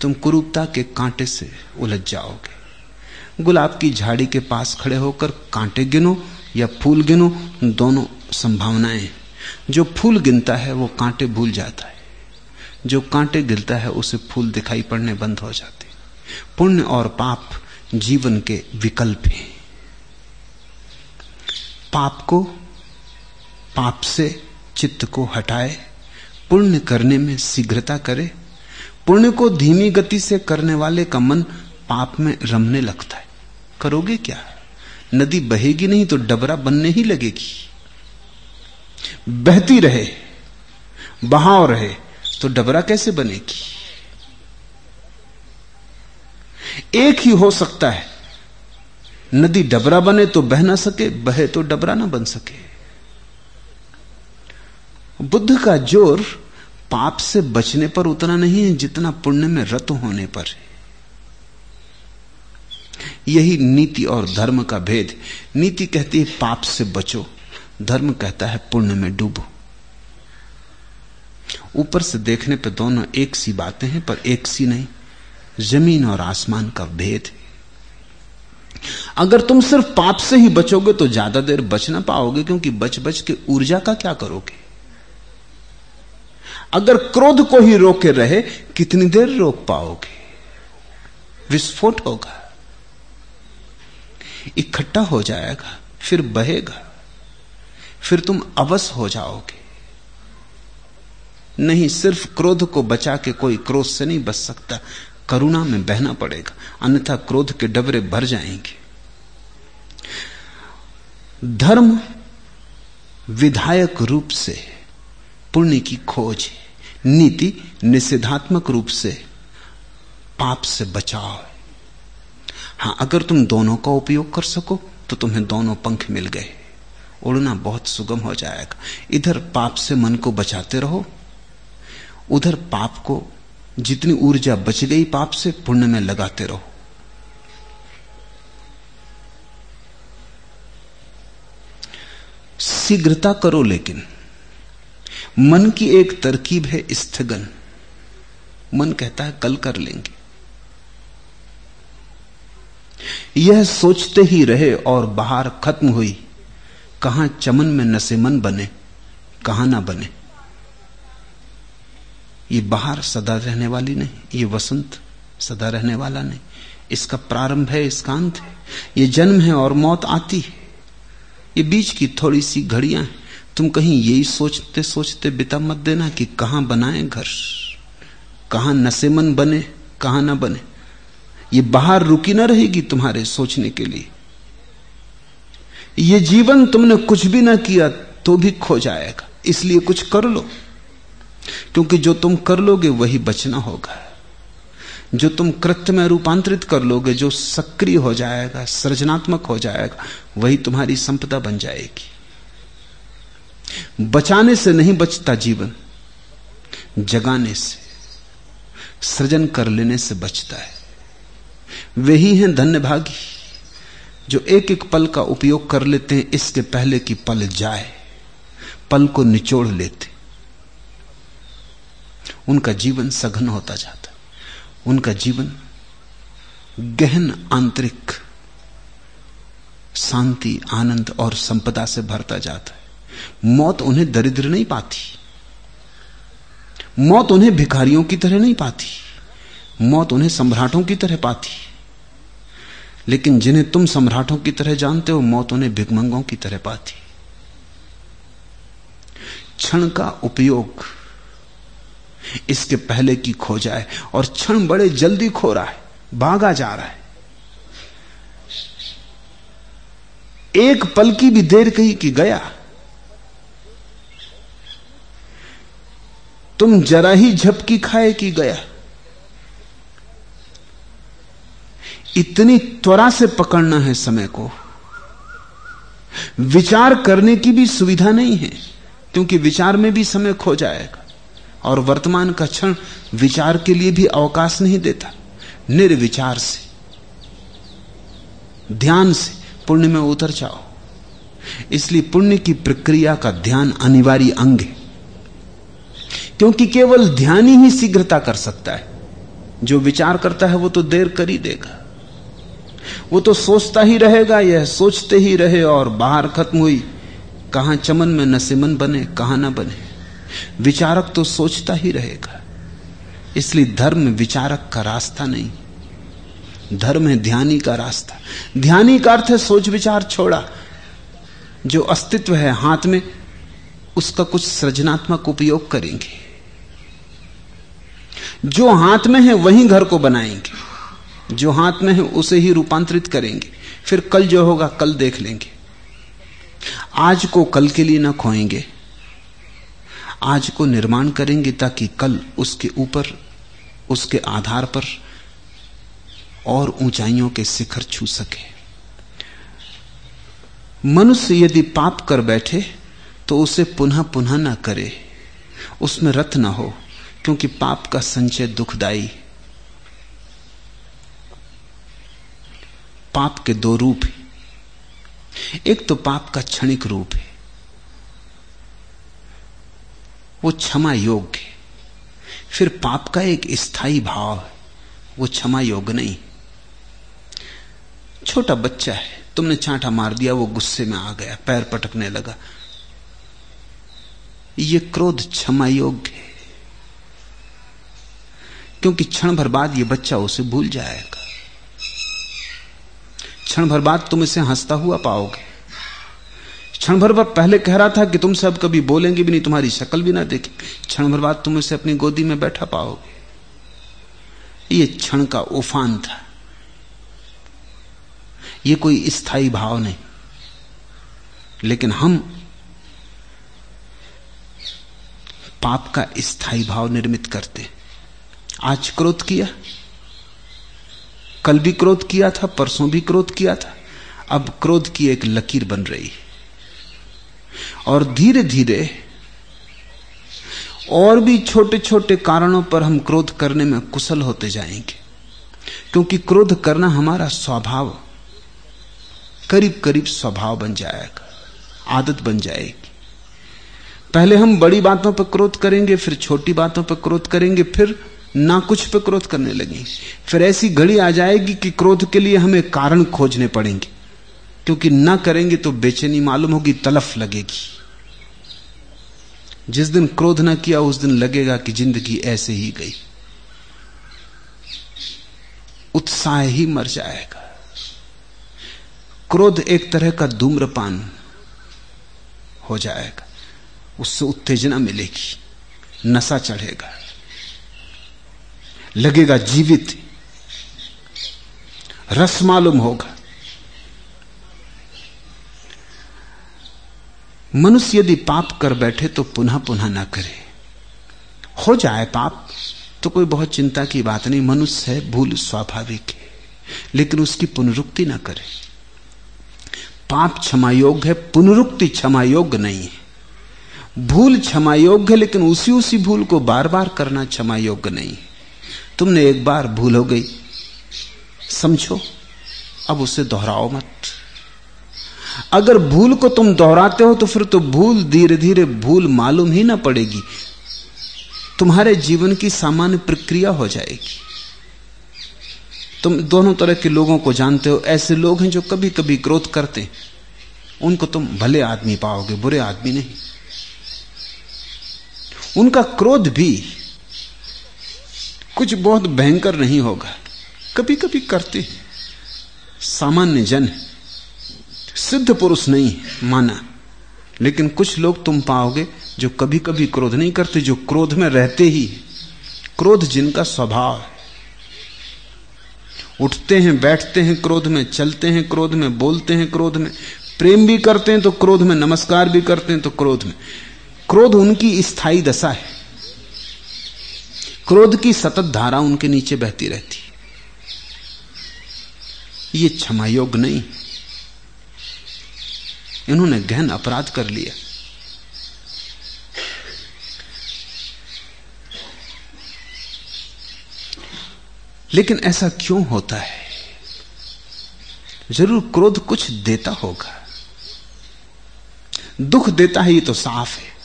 तुम कुरूपता के कांटे से उलझ जाओगे। गुलाब की झाड़ी के पास खड़े होकर कांटे गिनो या फूल गिनो, दोनों संभावनाएँ जो फूल गिनता है, वो कांटे भूल जाता है। जो कांटे गिरता है, उसे फूल दिखाई पड़ने बंद हो जाते पुण्य और पाप जीवन के विकल्प हैं। पाप को पाप से चित्त को हटाए, पुण्य करने में शीघ्रता करे, पुण्य को धीमी गति से करने वाले का मन पाप में रमने लगता है। करोगे क्या? नदी बहेगी नहीं तो डबरा बनने ही लगेगी। बहती रहे, बहाव रहे तो डबरा कैसे बनेगी? एक ही हो सकता है, नदी डबरा बने तो बह ना सके, बहे तो डबरा ना बन सके। बुद्ध का ज़ोर पाप से बचने पर उतना नहीं है जितना पुण्य में रत होने पर है। यही नीति और धर्म का भेद। नीति कहती है, पाप से बचो। धर्म कहता है, पुण्य में डूबो। ऊपर से देखने पर दोनों एक सी बातें हैं, पर एक सी नहीं। ज़मीन और आसमान का भेद है। अगर तुम सिर्फ़ पाप से ही बचोगे तो ज़्यादा देर बच ना पाओगे, क्योंकि बच बच के ऊर्जा का क्या करोगे? अगर क्रोध को ही रोके रहे, कितनी देर रोक पाओगे? विस्फोट होगा। इकट्ठा हो जाएगा, फिर बहेगा, फिर तुम अवस हो जाओगे। नहीं, सिर्फ़ क्रोध को बचा के कोई क्रोध से नहीं बच सकता, करुणा में बहना पड़ेगा, अन्यथा क्रोध के डबरे भर जाएँगे। धर्म विधायक रूप से पुण्य की खोज है। नीति निषेधात्मक रूप से पाप से बचाव है। हाँ, अगर तुम दोनों का उपयोग कर सको तो तुम्हें दोनों पंख मिल गए। उड़ना बहुत सुगम हो जाएगा। इधर पाप से मन को बचाते रहो। उधर पाप को जितनी ऊर्जा बच गई पाप से पुण्य में लगाते रहो। शीघ्रता करो लेकिन। मन की एक तरकीब है स्थगन। मन कहता है, कल कर लेंगे। यह सोचते ही रहे और बाहर खत्म हुई। कहाँ चमन में नशे मन बने, कहाँ ना बने। ये बाहर सदा रहने वाली नहीं, ये वसंत सदा रहने वाला नहीं। इसका प्रारंभ है, इसका अंत है। ये जन्म है और मौत आती है। ये बीच की थोड़ी सी घड़ियाँ हैं। तुम कहीं यही सोचते सोचते बिता मत देना कि कहाँ बनाए घर, कहाँ नशेमन बने, कहाँ ना बने। ये बाहर रुकी ना रहेगी तुम्हारे सोचने के लिए। ये जीवन तुमने कुछ भी ना किया तो भी खो जाएगा, इसलिए कुछ कर लो। क्योंकि जो तुम कर लोगे वही बचना होगा। जो तुम कृत्य में रूपांतरित कर लोगे, जो सक्रिय हो जाएगा, सृजनात्मक हो जाएगा, वही तुम्हारी संपदा बन जाएगी। बचाने से नहीं बचता जीवन, जगाने से, सृजन कर लेने से बचता है। वे ही हैं धन्य भागी जो एक एक पल का उपयोग कर लेते हैं, इसके पहले कि पल जाए, पल को निचोड़ लेते उनका जीवन सघन होता जाता उनका जीवन गहन, आंतरिक शांति, आनंद और संपदा से भरता जाता है। मौत उन्हें दरिद्र नहीं पाती। मौत उन्हें भिखारियों की तरह नहीं पाती। मौत उन्हें सम्राटों की तरह पाती। लेकिन जिन्हें तुम सम्राटों की तरह जानते हो, मौत उन्हें भिगमंगों की तरह पाती। क्षण का उपयोग इसके पहले की खो जाए और क्षण बड़े जल्दी खो रहा है, भागा जा रहा है। एक पल की भी देर कही कि गया? तुम जरा ही झपकी खाए कि गया। इतनी त्वरा से पकड़ना है समय को। विचार करने की भी सुविधा नहीं है, क्योंकि विचार में भी समय खो जाएगा, और वर्तमान का क्षण विचार के लिए भी अवकाश नहीं देता। निर्विचार से, ध्यान से पुण्य में उतर जाओ। इसलिए पुण्य की प्रक्रिया का ध्यान अनिवार्य अंग है। क्योंकि केवल ध्यान ही शीघ्रता कर सकता है। जो विचार करता है वो तो देर कर ही देगा। वो तो सोचता ही रहेगा, यह सोचते ही रहे और बाहर खत्म हुई। कहाँ चमन में नसीमन बने, कहाँ ना बने। विचारक तो सोचता ही रहेगा। इसलिए धर्म विचारक का रास्ता नहीं। धर्म है ध्यानी का रास्ता। ध्यानी का अर्थ है सोच विचार छोड़ा। जो अस्तित्व है हाथ में, उसका कुछ सृजनात्मक उपयोग करेंगे। जो हाथ में है, वही घर को बनाएँगे। जो हाथ में है, उसे ही रूपांतरित करेंगे। फिर कल जो होगा, कल देख लेंगे। आज को कल के लिए ना खोएँगे। आज को निर्माण करेंगे ताकि कल उसके ऊपर, उसके आधार पर और ऊंचाइयों के शिखर छू सके। मनुष्य यदि पाप कर बैठे तो उसे पुनः पुनः ना करे। उसमें रथ ना हो। क्योंकि पाप का संचय दुखदाई। पाप के दो रूप हैं। एक तो पाप का क्षणिक रूप है। वो क्षमा योग्य है। फिर पाप का एक स्थायी भाव है। वो क्षमा योग्य नहीं। छोटा बच्चा है। तुमने चांटा मार दिया, वो गुस्से में आ गया, पैर पटकने लगा। ये क्रोध क्षमा योग्य है। क्योंकि क्षण भर बाद ये बच्चा उसे भूल जाएगा। क्षण भर बाद तुम इसे हंसता हुआ पाओगे। क्षण भर बाद पहले कह रहा था कि तुम सब कभी बोलेंगे भी नहीं, तुम्हारी शक्ल भी ना देखे। क्षण भर बाद तुम इसे अपनी गोदी में बैठा पाओगे। ये क्षण का उफान था। ये कोई स्थायी भाव नहीं। लेकिन हम पाप का स्थायी भाव निर्मित करते आज क्रोध किया। कल भी क्रोध किया था, परसों भी क्रोध किया था। अब क्रोध की एक लकीर बन रही और धीरे धीरे और भी छोटे छोटे कारणों पर हम क्रोध करने में कुशल होते जाएँगे। क्योंकि क्रोध करना हमारा स्वभाव करीब करीब स्वभाव बन जाएगा, आदत बन जाएगी। पहले हम बड़ी बातों पर क्रोध करेंगे, फिर छोटी बातों पर क्रोध करेंगे, फिर ना कुछ पे क्रोध करने लगेंगे फिर ऐसी घड़ी आ जाएगी कि क्रोध के लिए हमें कारण खोजने पड़ेंगे। क्योंकि ना करेंगे तो बेचैनी मालूम होगी, तलफ लगेगी। जिस दिन क्रोध ना किया, उस दिन लगेगा कि ज़िंदगी ऐसे ही गई। उत्साह ही मर जाएगा। क्रोध एक तरह का धूम्रपान हो जाएगा। उससे उत्तेजना मिलेगी, नशा चढ़ेगा। लगेगा जीवित। रस मालूम होगा। मनुष्य यदि पाप कर बैठे तो पुनः पुनः ना करे। हो जाए पाप तो कोई बहुत चिंता की बात नहीं, मनुष्य है, भूल स्वाभाविक है। लेकिन उसकी पुनरुक्ति ना करे। पाप क्षमा योग्य है, पुनरुक्ति क्षमा योग्य नहीं है। भूल क्षमा योग्य है, लेकिन उसी उसी भूल को बार बार करना क्षमा योग्य नहीं है। तुमने एक बार भूल हो गई। समझो, अब उसे दोहराओ मत। अगर भूल को तुम दोहराते हो तो फिर तो भूल धीरे धीरे भूल मालूम ही ना पड़ेगी। तुम्हारे जीवन की सामान्य प्रक्रिया हो जाएगी। तुम दोनों तरह के लोगों को जानते हो, ऐसे लोग हैं जो कभी कभी क्रोध करते हैं। उनको तुम भले आदमी पाओगे, बुरे आदमी नहीं। उनका क्रोध भी कुछ बहुत भयंकर नहीं होगा। कभी कभी करते सामान्य जन सिद्ध पुरुष नहीं माना। लेकिन कुछ लोग तुम पाओगे जो कभी कभी क्रोध नहीं करते, जो क्रोध में रहते ही। क्रोध जिनका स्वभाव है। उठते हैं, बैठते हैं क्रोध में, चलते हैं क्रोध में, बोलते हैं क्रोध में। प्रेम भी करते हैं तो क्रोध में, नमस्कार भी करते हैं तो क्रोध में। क्रोध उनकी स्थायी दशा है। क्रोध की सतत धारा उनके नीचे बहती रहती ये क्षमा योग्य नहीं। इन्होंने गहन अपराध कर लिया। लेकिन ऐसा क्यों होता है? ज़रूर क्रोध कुछ देता होगा। दुख देता है ये तो साफ़ है।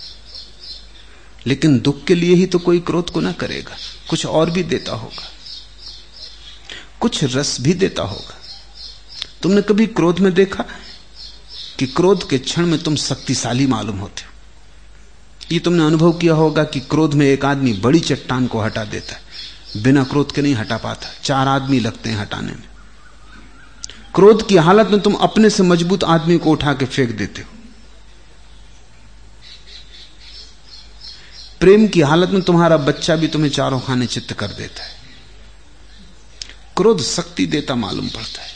लेकिन दुख के लिए ही तो कोई क्रोध को ना करेगा। कुछ और भी देता होगा। कुछ रस भी देता होगा। तुमने कभी क्रोध में देखा कि क्रोध के क्षण में तुम शक्तिशाली मालूम होते हो? ये तुमने अनुभव किया होगा कि क्रोध में एक आदमी बड़ी चट्टान को हटा देता है। बिना क्रोध के नहीं हटा पाता। चार आदमी लगते हैं हटाने में। क्रोध की हालत में तुम अपने से मज़बूत आदमी को उठा के फेंक देते हो। प्रेम की हालत में तुम्हारा बच्चा भी तुम्हें चारों खाने चित्त कर देता है। क्रोध शक्ति देता मालूम पड़ता है।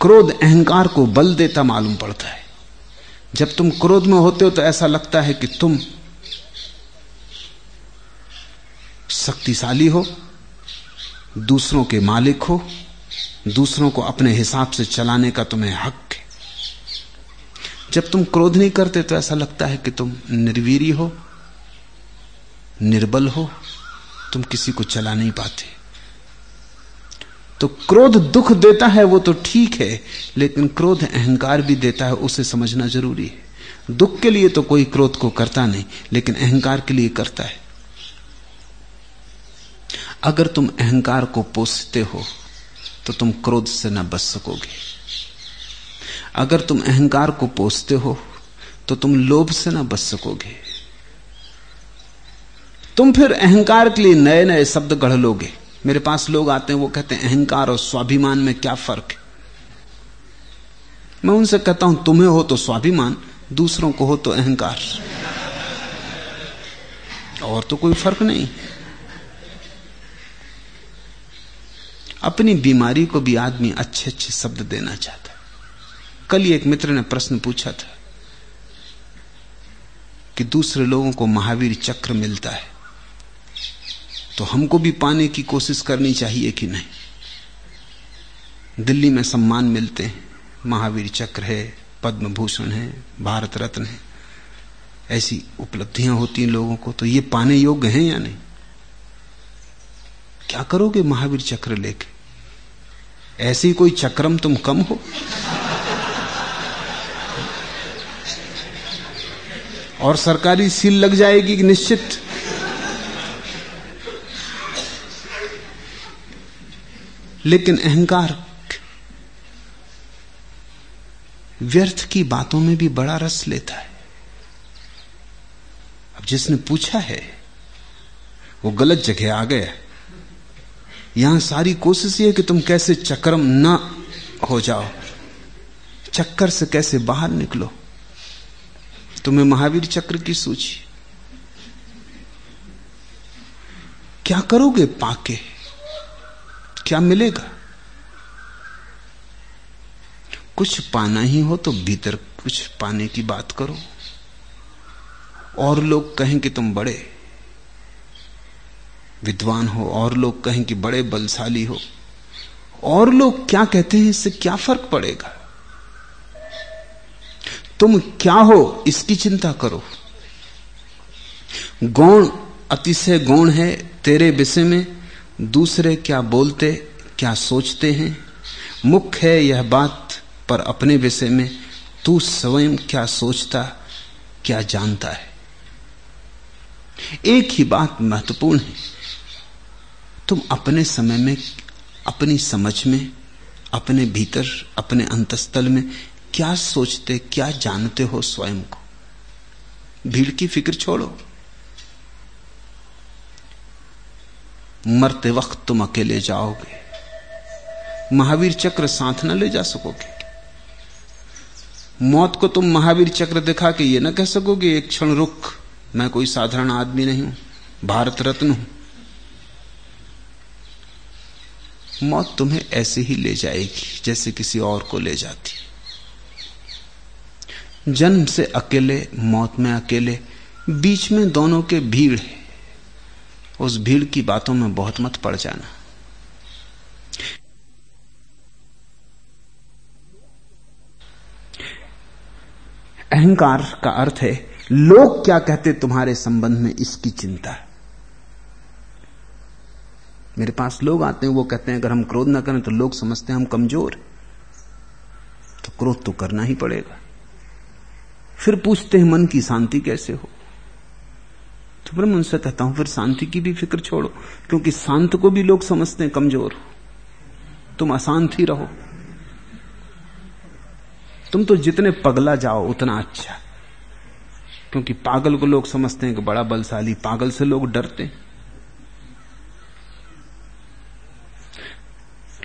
क्रोध अहंकार को बल देता मालूम पड़ता है। जब तुम क्रोध में होते हो तो ऐसा लगता है कि तुम शक्तिशाली हो, दूसरों के मालिक हो, दूसरों को अपने हिसाब से चलाने का तुम्हें हक जब तुम क्रोध नहीं करते तो ऐसा लगता है कि तुम निर्वीरी हो, निर्बल हो, तुम किसी को चला नहीं पाते। तो क्रोध दुख देता है वो तो ठीक है, लेकिन क्रोध अहंकार भी देता है, उसे समझना ज़रूरी है। दुख के लिए तो कोई क्रोध को करता नहीं, लेकिन अहंकार के लिए करता है। अगर तुम अहंकार को पोसते हो तो तुम क्रोध से न बच सकोगे। अगर तुम अहंकार को पोसते हो तो तुम लोभ से ना बच सकोगे। तुम फिर अहंकार के लिए नए नए शब्द गढ़ लोगे। मेरे पास लोग आते हैं, वो कहते हैं, अहंकार और स्वाभिमान में क्या फ़र्क है? मैं उनसे कहता हूँ, तुम्हें हो तो स्वाभिमान, दूसरों को हो तो अहंकार। और तो कोई फ़र्क नहीं। अपनी बीमारी को भी आदमी अच्छे अच्छे शब्द देना चाहता कल ही एक मित्र ने प्रश्न पूछा था कि दूसरे लोगों को महावीर चक्र मिलता है तो हमको भी पाने की कोशिश करनी चाहिए कि नहीं? दिल्ली में सम्मान मिलते हैं, महावीर चक्र है पद्म भूषण है, भारत रत्न है, ऐसी उपलब्धियाँ होती हैं लोगों को तो ये पाने योग्य हैं या नहीं? क्या करोगे महावीर चक्र लेके? ऐसी कोई चक्रम तुम कम हो? और सरकारी सील लग जाएगी कि निश्चित। लेकिन अहंकार व्यर्थ की बातों में भी बड़ा रस लेता है। अब जिसने पूछा है, वो गलत जगह आ गया यहाँ सारी कोशिश ये कि तुम कैसे चक्रम न हो जाओ, चक्कर से कैसे बाहर निकलो। तुम्हें महावीर चक्र की सूची। क्या करोगे पाके? क्या मिलेगा? कुछ पाना ही हो तो भीतर कुछ पाने की बात करो। और लोग कहें कि तुम बड़े विद्वान हो, और लोग कहें कि बड़े बलशाली हो। और लोग क्या कहते हैं, इससे क्या फ़र्क पड़ेगा? तुम क्या हो इसकी चिंता करो। गौण अतिशय गौण है तेरे विषय में, दूसरे क्या बोलते, क्या सोचते हैं? मुख्य है यह बात पर अपने विषय में, तू स्वयं क्या सोचता, क्या जानता है? एक ही बात महत्वपूर्ण है, तुम अपने समय में, अपनी समझ में, अपने भीतर, अपने अंतस्थल में क्या सोचते, क्या जानते हो स्वयं को? भीड़ की फ़िक्र छोड़ो। मरते वक्त तुम अकेले जाओगे। महावीर चक्र साथ न ले जा सकोगे। मौत को तुम महावीर चक्र दिखा के ये न कह सकोगे, एक क्षण रुक मैं कोई साधारण आदमी नहीं हूँ, भारत रत्न हूँ। मौत तुम्हें ऐसे ही ले जाएगी, जैसे किसी और को ले जाती। जन्म से अकेले, मौत में अकेले, बीच में दोनों के भीड़ है। उस भीड़ की बातों में बहुत मत पड़ जाना। अहंकार का अर्थ है, लोग क्या कहते तुम्हारे संबंध में इसकी चिंता? मेरे पास लोग आते हैं, वो कहते हैं, अगर हम क्रोध ना करें तो लोग समझते हैं हम कमज़ोर। तो क्रोध तो करना ही पड़ेगा। फिर पूछते हैं, मन की शांति कैसे हो? तो फिर मैं उनसे कहता हूँ, फिर शांति की भी फ़िक्र छोड़ो, क्योंकि शांत को भी लोग समझते हैं, कमज़ोर। तुम अशांत ही रहो। तुम तो जितने पगला जाओ, उतना अच्छा। क्योंकि पागल को लोग समझते हैं कि बड़ा बलशाली, पागल से लोग डरते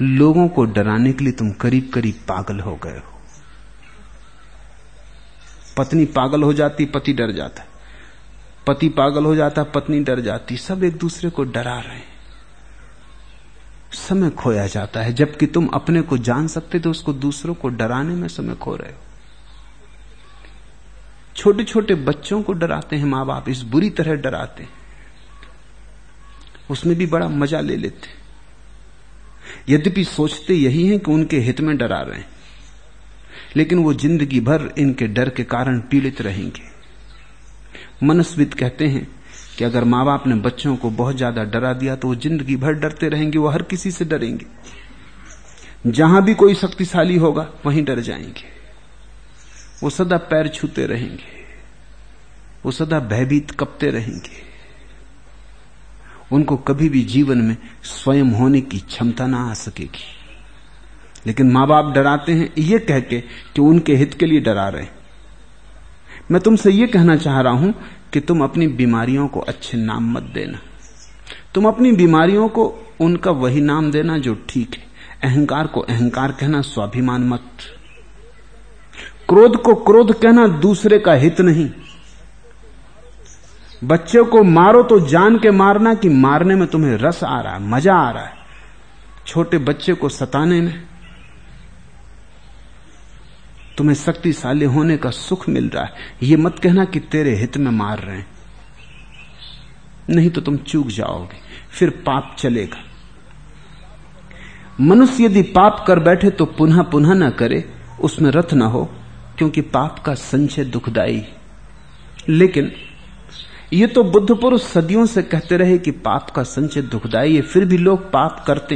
लोगों को डराने के लिए तुम करीब करीब पागल हो गए हो। पत्नी पागल हो जाती, पति डर जाता। पति पागल हो जाता, पत्नी डर जाती। सब एक दूसरे को डरा रहे हैं। समय खोया जाता है। जबकि तुम अपने को जान सकते तो उसको दूसरों को डराने में समय खो रहे हो। छोटे छोटे बच्चों को डराते हैं माँ बाप इस बुरी तरह डराते हैं। उसमें भी बड़ा मज़ा ले लेते यद्यपि सोचते यही हैं कि उनके हित में डरा रहे हैं। लेकिन वो ज़िंदगी भर इनके डर के कारण पीड़ित रहेंगे। मनस्विद कहते हैं कि अगर माँ बाप ने बच्चों को बहुत ज़्यादा डरा दिया तो वो ज़िंदगी भर डरते रहेंगे, वो हर किसी से डरेंगे। जहाँ भी कोई शक्तिशाली होगा, वहीं डर जाएँगे। वो सदा पैर छूते रहेंगे। वो सदा भयभीत कपते रहेंगे। उनको कभी भी जीवन में स्वयं होने की क्षमता ना आ सकेगी। लेकिन माँ बाप डराते हैं, ये कह के कि उनके हित के लिए डरा रहे मैं तुमसे ये कहना चाह रहा हूँ कि तुम अपनी बीमारियों को अच्छे नाम मत देना। तुम अपनी बीमारियों को उनका वही नाम देना जो ठीक है। अहंकार को अहंकार कहना, स्वाभिमान मत। क्रोध को क्रोध कहना दूसरे का हित नहीं। बच्चे को मारो तो जान के मारना कि मारने में तुम्हें रस आ रहा है, मज़ा आ रहा है। छोटे बच्चे को सताने में तुम्हें शक्तिशाली होने का सुख मिल रहा है। ये मत कहना कि तेरे हित में मार रहे हैं। नहीं तो तुम चूक जाओगे, फिर पाप चलेगा। मनुष्य यदि पाप कर बैठे तो पुनः पुनः ना करे, उसमें रथ ना हो, क्योंकि पाप का संचय दुखदाई लेकिन ये तो बुद्ध पुरुष सदियों से कहते रहे कि पाप का संचय दुखदाई है, फिर भी लोग पाप करते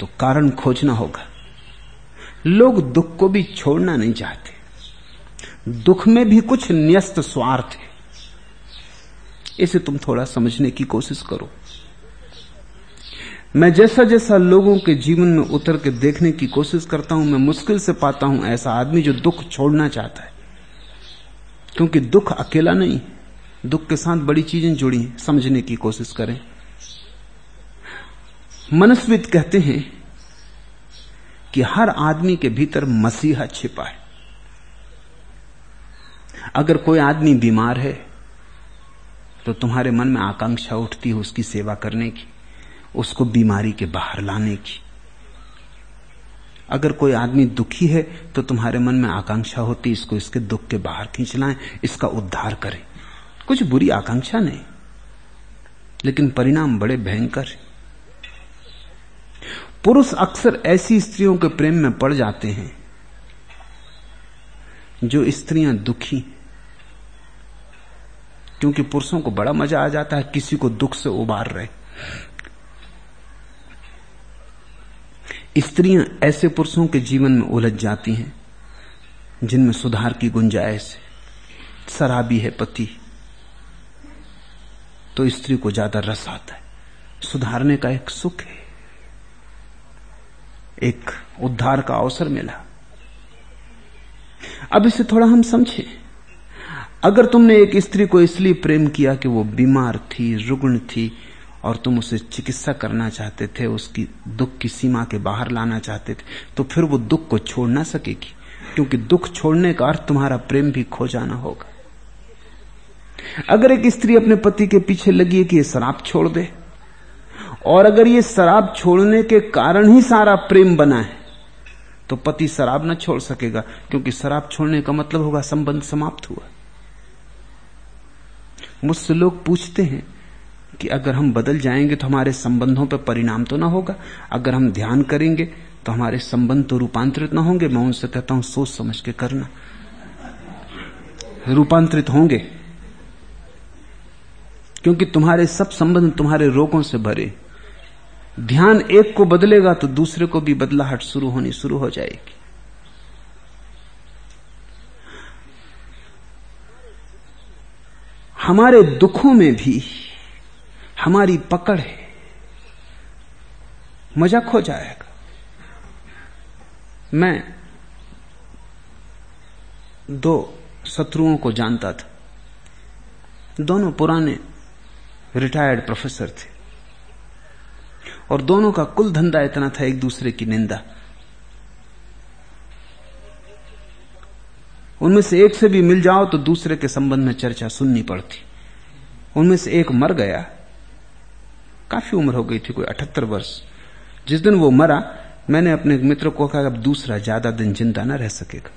तो कारण खोजना होगा। लोग दुख को भी छोड़ना नहीं चाहते। दुख में भी कुछ न्यस्त स्वार्थ है। इसे तुम थोड़ा समझने की कोशिश करो। मैं जैसा जैसा लोगों के जीवन में उतर के देखने की कोशिश करता हूँ, मैं मुश्किल से पाता हूँ ऐसा आदमी जो दुख छोड़ना चाहता है। क्योंकि दुख अकेला नहीं, दुख के साथ बड़ी चीज़ें जुड़ी हैं, समझने की कोशिश करें। मनस्वित कहते हैं कि हर आदमी के भीतर मसीहा छिपा है। अगर कोई आदमी बीमार है तो तुम्हारे मन में आकांक्षा उठती है उसकी सेवा करने की, उसको बीमारी के बाहर लाने की। अगर कोई आदमी दुखी है तो तुम्हारे मन में आकांक्षा होती इसको इसके दुख के बाहर खींच लाएँ, इसका उद्धार करें। कुछ बुरी आकांक्षा नहीं, लेकिन परिणाम बड़े भयंकर है। पुरुष अक्सर ऐसी स्त्रियों के प्रेम में पड़ जाते हैं जो स्त्रियाँ दुखी क्योंकि पुरुषों को बड़ा मज़ा आ जाता है किसी को दुख से उबार रहे। स्त्रियाँ ऐसे पुरुषों के जीवन में उलझ जाती हैं, जिनमें सुधार की गुंजाइश है, शराबी है पति। तो स्त्री को ज़्यादा रस आता है। सुधारने का एक सुख है। एक उद्धार का अवसर मिला। अब इसे थोड़ा हम समझें। अगर तुमने एक स्त्री को इसलिए प्रेम किया कि वो बीमार थी, रुग्ण थी, और तुम उसे चिकित्सा करना चाहते थे, उसकी दुख की सीमा के बाहर लाना चाहते थे तो फिर वो दुख को छोड़ ना सकेगी, क्योंकि दुख छोड़ने का अर्थ तुम्हारा प्रेम भी खो जाना होगा। अगर एक स्त्री अपने पति के पीछे लगी है कि शराब छोड़ दे और अगर ये शराब छोड़ने के कारण ही सारा प्रेम बना है तो पति शराब ना छोड़ सकेगा, क्योंकि शराब छोड़ने का मतलब होगा संबंध समाप्त हुआ। मुझसे लोग पूछते हैं कि अगर हम बदल जाएँगे तो हमारे संबंधों पर परिणाम तो ना होगा, अगर हम ध्यान करेंगे तो हमारे संबंध तो रूपांतरित ना होंगे। मैं उनसे कहता हूँ, सोच समझ के करना। रूपांतरित होंगे, क्योंकि तुम्हारे सब संबंध तुम्हारे रोगों से भरे। ध्यान एक को बदलेगा तो दूसरे को भी बदलाहट शुरू होनी शुरू हो जाएगी। हमारे दुखों में भी हमारी पकड़ है। मज़ाक हो जाएगा। मैं दो शत्रुओं को जानता था। दोनों पुराने रिटायर्ड प्रोफेसर थे। और दोनों का कुल धंधा इतना था एक दूसरे की निंदा। उनमें से एक से भी मिल जाओ तो दूसरे के संबंध में चर्चा सुननी पड़ती। उनमें से एक मर गया। काफ़ी उम्र हो गई थी, कोई अठहत्तर वर्ष। जिस दिन वो मरा, मैंने अपने मित्र को कहा, अब दूसरा ज़्यादा दिन ज़िंदा ना रह सकेगा।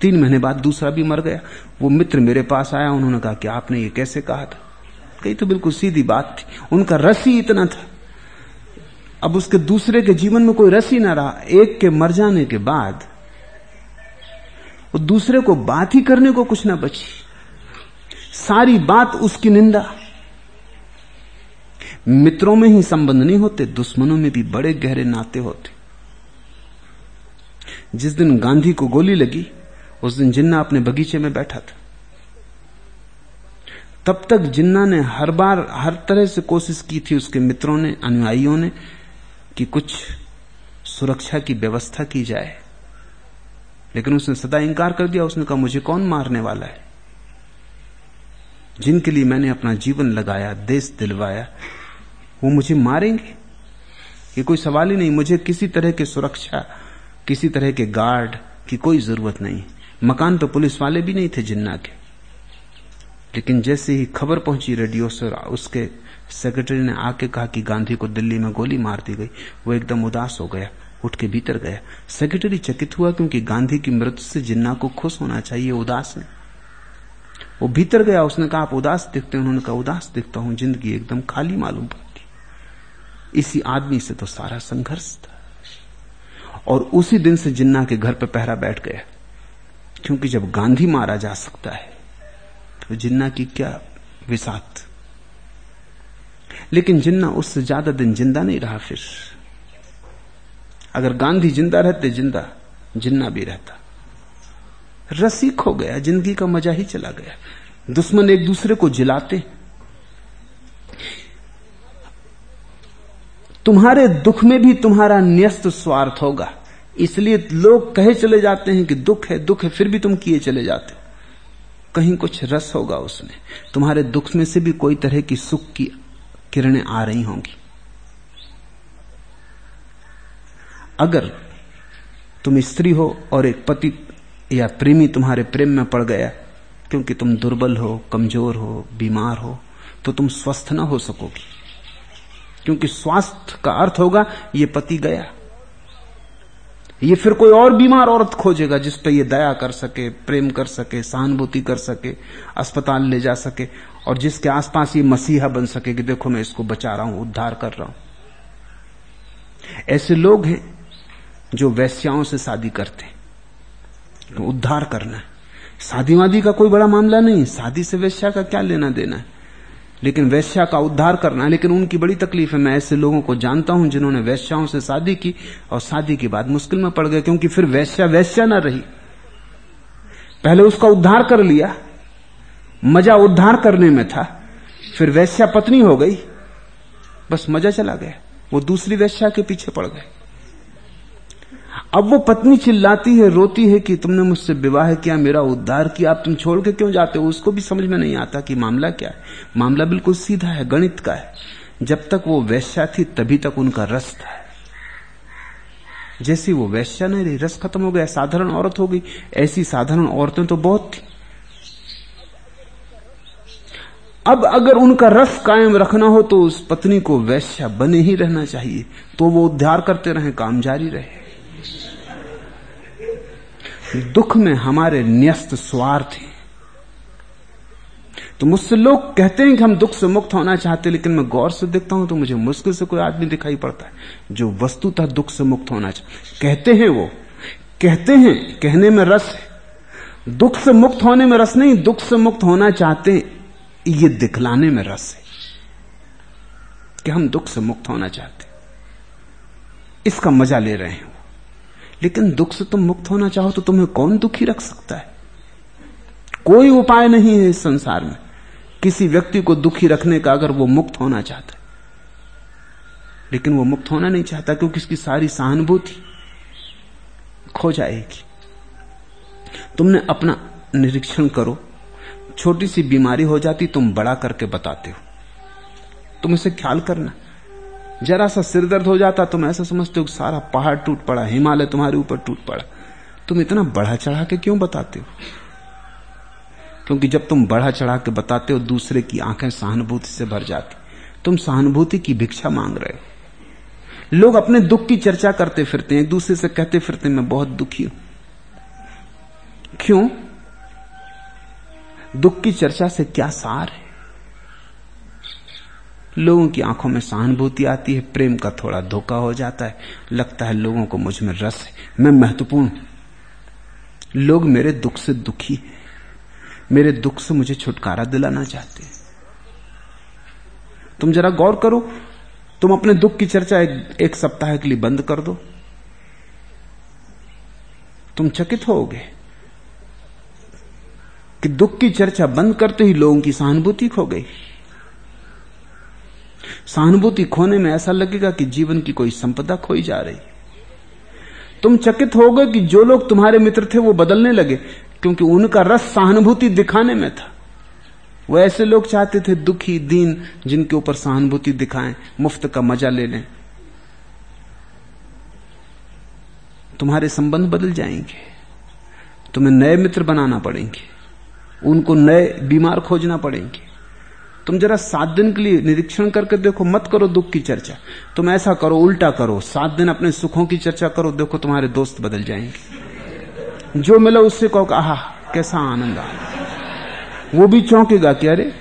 तीन महीने बाद दूसरा भी मर गया। वो मित्र मेरे पास आया, उन्होंने कहा कि आपने ये कैसे कहा था? कही तो बिल्कुल सीधी बात थी। उनका रस ही इतना था। अब उसके दूसरे के जीवन में कोई रस ही ना रहा। एक के मर जाने के बाद वो दूसरे को बात ही करने को कुछ ना बची। सारी बात उसकी निंदा। मित्रों में ही संबंध नहीं होते, दुश्मनों में भी बड़े गहरे नाते होते। जिस दिन गांधी को गोली लगी, उस दिन जिन्ना अपने बगीचे में बैठा था। तब तक जिन्ना ने हर बार, हर तरह से कोशिश की थी उसके मित्रों ने, अनुयायियों ने कि कुछ सुरक्षा की व्यवस्था की जाए। लेकिन उसने सदा इंकार कर दिया, उसने कहा, मुझे कौन मारने वाला है? जिनके लिए मैंने अपना जीवन लगाया, देश दिलवाया, वो मुझे मारेंगे? ये कोई सवाल ही नहीं। मुझे किसी तरह की सुरक्षा, किसी तरह के गार्ड की कोई ज़रूरत नहीं। मकान पर पुलिस वाले भी नहीं थे जिन्ना के। लेकिन जैसे ही खबर पहुँची रेडियो से, उसके सेक्रेटरी ने आके कहा कि गांधी को दिल्ली में गोली मार दी गई। वो एकदम उदास हो गया, उठ के भीतर गया। सेक्रेटरी चकित हुआ क्योंकि गांधी की मृत्यु से जिन्ना को खुश होना चाहिए, उदास है वो भीतर गया, उसने कहा, आप उदास दिखते हैं, उन्होंने कहा, उदास दिखता हूँ, ज़िंदगी एकदम खाली मालूम पड़ती इसी आदमी से तो सारा संघर्ष था। और उसी दिन से जिन्ना के घर पर पहरा बैठ गया। क्योंकि जब गांधी मारा जा सकता है तो जिन्ना की क्या विषात लेकिन जिन्ना उससे ज़्यादा दिन ज़िंदा नहीं रहा फिर। अगर गांधी ज़िंदा रहते ज़िंदा, जिन्ना भी रहता। रसीक हो गया, ज़िंदगी का मज़ा ही चला गया। दुश्मन एक दूसरे को जिलाते। तुम्हारे दुख में भी तुम्हारा न्यस्त स्वार्थ होगा। इसलिए लोग कहे चले जाते हैं कि दुख है दुख है, फिर भी तुम किए चले जाते हो। कहीं कुछ रस होगा उसमें। तुम्हारे दुख में से भी कोई तरह की सुख की किरणें आ रही होंगी। अगर तुम स्त्री हो और एक पति या प्रेमी तुम्हारे प्रेम में पड़ गया, क्योंकि तुम दुर्बल हो, कमज़ोर हो, बीमार हो तो तुम स्वस्थ ना हो सकोगी। क्योंकि स्वास्थ्य का अर्थ होगा, ये पति गया। ये फिर कोई और बीमार औरत खोजेगा, जिस पर ये दया कर सके, प्रेम कर सके, सहानुभूति कर सके, अस्पताल ले जा सके और जिसके आसपास ये मसीहा बन सके कि देखो मैं इसको बचा रहा हूँ, उद्धार कर रहा हूँ। ऐसे लोग हैं जो वैश्याओं से शादी करते तो उद्धार करना है। शादी वादी का कोई बड़ा मामला नहीं शादी से वैश्या का क्या लेना देना है? लेकिन वैश्या का उद्धार करना लेकिन उनकी बड़ी तकलीफ़ है। मैं ऐसे लोगों को जानता हूँ जिन्होंने वैश्याओं से शादी की और शादी के बाद मुश्किल में पड़ गए, क्योंकि फिर वैश्या वैश्या ना रही। पहले उसका उद्धार कर लिया। मज़ा उद्धार करने में था। फिर वैश्या पत्नी हो गई। बस मज़ा चला गया। वो दूसरी वैश्या के पीछे पड़ गए। अब वो पत्नी चिल्लाती है, रोती है कि तुमने मुझसे विवाह किया, मेरा उद्धार किया, आप तुम छोड़ के क्यों जाते हो? उसको भी समझ में नहीं आता कि मामला क्या है। मामला बिल्कुल सीधा है, गणित का है। जब तक वो वैश्या थी, तभी तक उनका रस था। जैसी वो वैश्या नहीं रही रस खत्म हो गया, साधारण औरत हो गई, ऐसी साधारण औरतें तो बहुत थी। अब अगर उनका रस कायम रखना हो तो उस पत्नी को वैश्या बने ही रहना चाहिए। तो वो उद्धार करते रहे, काम जारी रहे। दुख में हमारे न्यस्त स्वार्थ हैं। तो मुझसे लोग कहते हैं कि हम दुख से मुक्त होना चाहते हैं, लेकिन मैं गौर से देखता हूँ तो मुझे मुश्किल से कोई आदमी दिखाई पड़ता है जो वस्तुतः दुख से मुक्त होना चाहते कहते हैं वो। कहते हैं, कहने में रस है। दुख से मुक्त होने में रस नहीं, दुख से मुक्त होना चाहते ये दिखलाने में रस है कि हम दुख से मुक्त होना चाहते इसका मज़ा ले रहे हैं लेकिन दुख से तुम मुक्त होना चाहो तो तुम्हें कौन दुखी रख सकता है? कोई उपाय नहीं है इस संसार में। किसी व्यक्ति को दुखी रखने का अगर वो मुक्त होना चाहता है। लेकिन वो मुक्त होना नहीं चाहता क्योंकि उसकी सारी सहानुभूति खो जाएगी। तुमने अपना निरीक्षण करो। छोटी सी बीमारी हो जाती, तुम बड़ा करके बताते हो। तुम इसे ख्याल करना। जरा सा सिर दर्द हो जाता, तुम ऐसा समझते हो सारा पहाड़ टूट पड़ा, हिमालय तुम्हारे ऊपर टूट पड़ा। तुम इतना बढ़ा चढ़ा के क्यों बताते हो? क्योंकि जब तुम बढ़ा चढ़ा के बताते हो, दूसरे की आँखें सहानुभूति से भर जाती। तुम सहानुभूति की भिक्षा मांग रहे हो। लोग अपने दुख की चर्चा करते फिरते हैं, एक दूसरे से कहते फिरते मैं बहुत दुखी हूँ। क्यों? दुख की चर्चा से क्या सार है? लोगों की आँखों में सहानुभूति आती है प्रेम का थोड़ा धोखा हो जाता है लगता है लोगों को मुझमें रस है। मैं महत्वपूर्ण लोग मेरे दुख से दुखी हैं। मेरे दुख से मुझे छुटकारा दिलाना चाहते हैं। तुम जरा गौर करो तुम अपने दुख की चर्चा एक, एक सप्ताह के लिए बंद कर दो। तुम चकित होगे। कि दुख की चर्चा बंद करते ही लोगों की सहानुभूति खो गई। सहानुभूति खोने में ऐसा लगेगा कि जीवन की कोई संपदा खोई जा रही। तुम चकित होगे कि जो लोग तुम्हारे मित्र थे वो बदलने लगे, क्योंकि उनका रस सहानुभूति दिखाने में था। वो ऐसे लोग चाहते थे दुखी दीन जिनके ऊपर सहानुभूति दिखाएँ, मुफ़्त का मज़ा ले लें। तुम्हारे संबंध बदल जाएँगे। तुम्हें नए मित्र बनाना पड़ेंगे। उनको नए बीमार खोजना पड़ेंगे। तुम जरा सात दिन के लिए निरीक्षण करके देखो, मत करो दुख की चर्चा। तुम ऐसा करो, उल्टा करो। सात दिन अपने सुखों की चर्चा करो, देखो तुम्हारे दोस्त बदल जाएँगे। जो मिला उससे कहो आहा, कैसा आनंद आ वो भी चौंकेगा कि, अरे,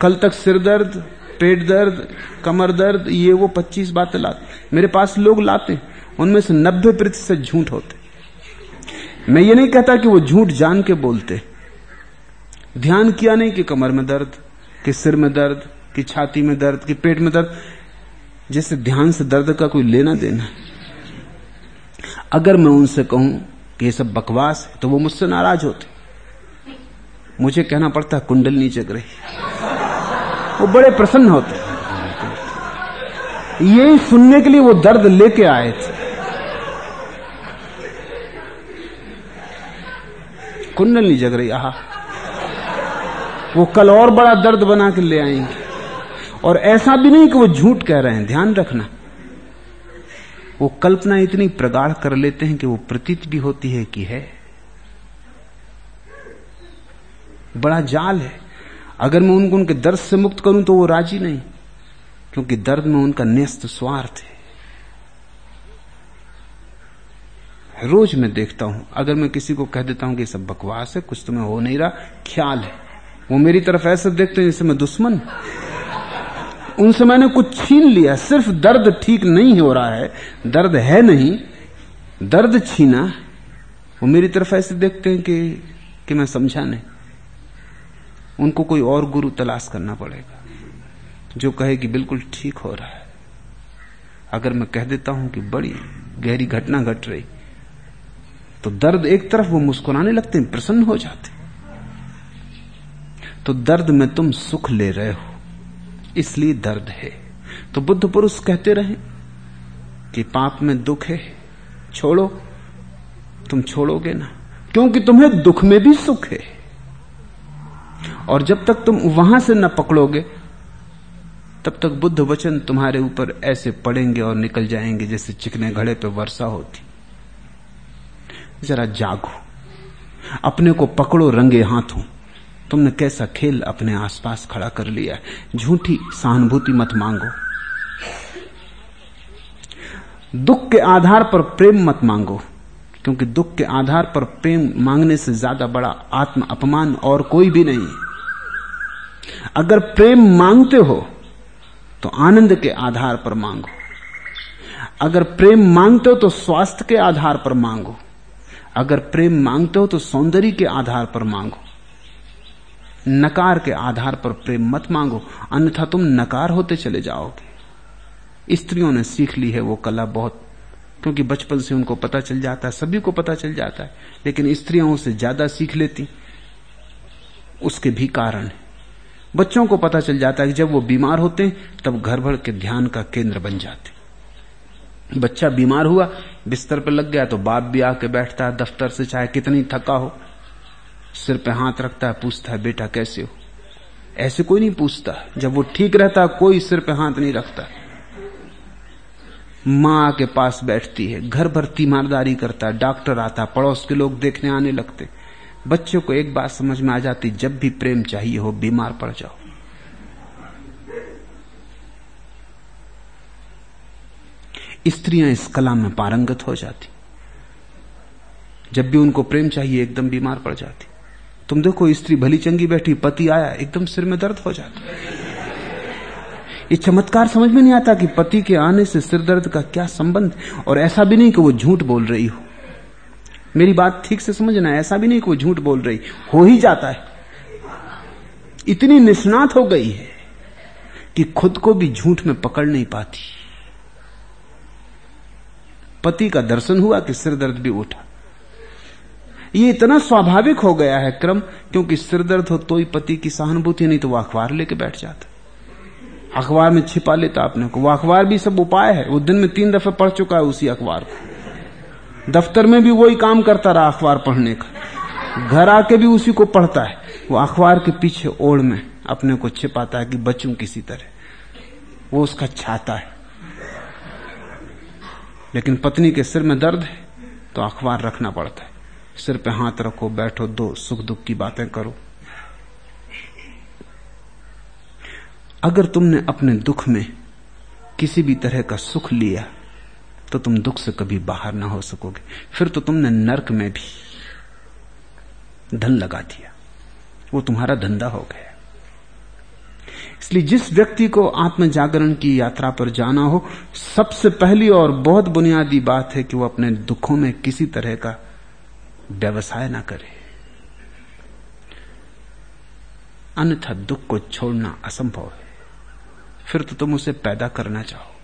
कल तक सिर दर्द, पेट दर्द, कमर दर्द, ये वो पच्चीस बातें लाते। मेरे पास लोग लाते, उनमें से नब्बे प्रतिशत झूठ होते। मैं ये नहीं कहता कि वो झूठ जान के बोलते। ध्यान किया नहीं कि कमर में दर्द, कि सिर में दर्द, कि छाती में दर्द, कि पेट में दर्द। जैसे ध्यान से दर्द का कोई लेना देना अगर मैं उनसे कहूँ कि ये सब बकवास है तो वो मुझसे नाराज़ होते। मुझे कहना पड़ता है, कुंडल जग रही वो बड़े प्रसन्न होते। यही सुनने के लिए वो दर्द लेके आए थे। कुंडल नहीं जग रही, आहा। वो कल और बड़ा दर्द बना के ले आएँगे। और ऐसा भी नहीं कि वो झूठ कह रहे हैं, ध्यान रखना। वो कल्पना इतनी प्रगाढ़ कर लेते हैं कि वो प्रतीत भी होती है कि है। बड़ा जाल है। अगर मैं उनको, उनके दर्द से मुक्त करूँ तो वो राज़ी नहीं, क्योंकि दर्द में उनका न्यस्त स्वार्थ है। रोज मैं देखता हूँ, अगर मैं किसी को कह देता हूँ कि सब बकवास है, कुछ तुम्हें हो नहीं रहा, ख्याल है। वो मेरी तरफ़ ऐसे देखते हैं जैसे मैं दुश्मन। उनसे मैंने कुछ छीन लिया, सिर्फ़ दर्द ठीक नहीं हो रहा है, दर्द है नहीं, दर्द छीना। वो मेरी तरफ़ ऐसे देखते हैं कि कि मैं समझा नहीं। उनको कोई और गुरु तलाश करना पड़ेगा, जो कहे कि बिल्कुल ठीक हो रहा है। अगर मैं कह देता हूँ कि बड़ी गहरी घटना घट रही तो दर्द एक तरफ़ वो मुस्कुराने लगते हैं, प्रसन्न हो जाते तो दर्द में तुम सुख ले रहे हो। इसलिए दर्द है। तो बुद्ध पुरुष कहते रहे कि पाप में दुख है, छोड़ो। तुम छोड़ोगे ना, क्योंकि तुम्हें दुख में भी सुख है। और जब तक तुम वहाँ से न पकड़ोगे, तब तक बुद्ध वचन तुम्हारे ऊपर ऐसे पड़ेंगे और निकल जाएँगे जैसे चिकने घड़े पे वर्षा होती। जरा जागो। अपने को पकड़ो रंगे हाथों। तुमने कैसा खेल अपने आसपास खड़ा कर लिया? झूठी सहानुभूति मत मांगो। दुख के आधार पर प्रेम मत मांगो, क्योंकि दुख के आधार पर प्रेम मांगने से ज़्यादा बड़ा आत्म अपमान और कोई भी नहीं। अगर प्रेम मांगते हो तो आनंद के आधार पर मांगो। अगर प्रेम मांगते हो तो स्वास्थ्य के आधार पर मांगो। अगर प्रेम मांगते हो तो सौंदर्य के आधार पर मांगो। नकार के आधार पर प्रेम मत मांगो, अन्यथा तुम नकार होते चले जाओगे। स्त्रियों ने सीख ली है वो कला बहुत, क्योंकि बचपन से उनको पता चल जाता है, सभी को पता चल जाता है, लेकिन स्त्रियों उसे ज़्यादा सीख लेती। उसके भी कारण है। बच्चों को पता चल जाता है कि जब वो बीमार होते हैं, तब घर भर के ध्यान का केंद्र बन जाते बच्चा बीमार हुआ, बिस्तर पर लग गया तो बाप भी आके बैठता है, दफ्तर से चाहे कितनी थका हो। सिर पे हाथ रखता है, पूछता है, बेटा, कैसे हो? ऐसे कोई नहीं पूछता। जब वो ठीक रहता, कोई सिर पे हाथ नहीं रखता। माँ के पास बैठती है, घर भर तीमारदारी करता डॉक्टर आता, पड़ोस के लोग देखने आने लगते। बच्चों को एक बात समझ में आ जाती, जब भी प्रेम चाहिए हो, बीमार पड़ जाओ। स्त्रियाँ इस कला में पारंगत हो जाती। जब भी उनको प्रेम चाहिए, एकदम बीमार पड़ जाती। तुम देखो, स्त्री भली चंगी बैठी, पति आया, एकदम सिर में दर्द हो जाता। ये चमत्कार समझ में नहीं आता कि पति के आने से सिर दर्द का क्या संबंध और ऐसा भी नहीं कि वो झूठ बोल रही हो। मेरी बात ठीक से समझना ऐसा भी नहीं कि वो झूठ बोल रही, हो ही जाता है। इतनी निष्णात हो गई है कि खुद को भी झूठ में पकड़ नहीं पाती। पति का दर्शन हुआ कि सिर दर्द भी उठा। ये इतना स्वाभाविक हो गया है क्रम, क्योंकि सिर दर्द हो तो ही पति की सहानुभूति, नहीं तो वो अखबार लेके बैठ जाता। अखबार में छिपा लेता अपने को। वो अखबार भी सब उपाय है। वो दिन में तीन दफे पढ़ चुका है उसी अखबार को। दफ्तर में भी वही काम करता रहा अखबार पढ़ने का। घर आके भी उसी को पढ़ता है। वो अखबार के पीछे ओढ़ में अपने को छिपाता है कि बचूं किसी तरह। वो उसका छाता है। लेकिन पत्नी के सिर में दर्द है तो अखबार रखना पड़ता है। सिर पे हाथ रखो, बैठो, दो सुख दुख की बातें करो। अगर तुमने अपने दुख में किसी भी तरह का सुख लिया तो तुम दुख से कभी बाहर ना हो सकोगे। फिर तो तुमने नरक में भी धन लगा दिया। वो तुम्हारा धंधा हो गया। इसलिए जिस व्यक्ति को आत्म जागरण की यात्रा पर जाना हो, सबसे पहली और बहुत बुनियादी बात है कि वो अपने दुखों में किसी तरह का व्यवसाय ना करे। अन्यथा दुख को छोड़ना असंभव है। फिर तो तुम उसे पैदा करना चाहो।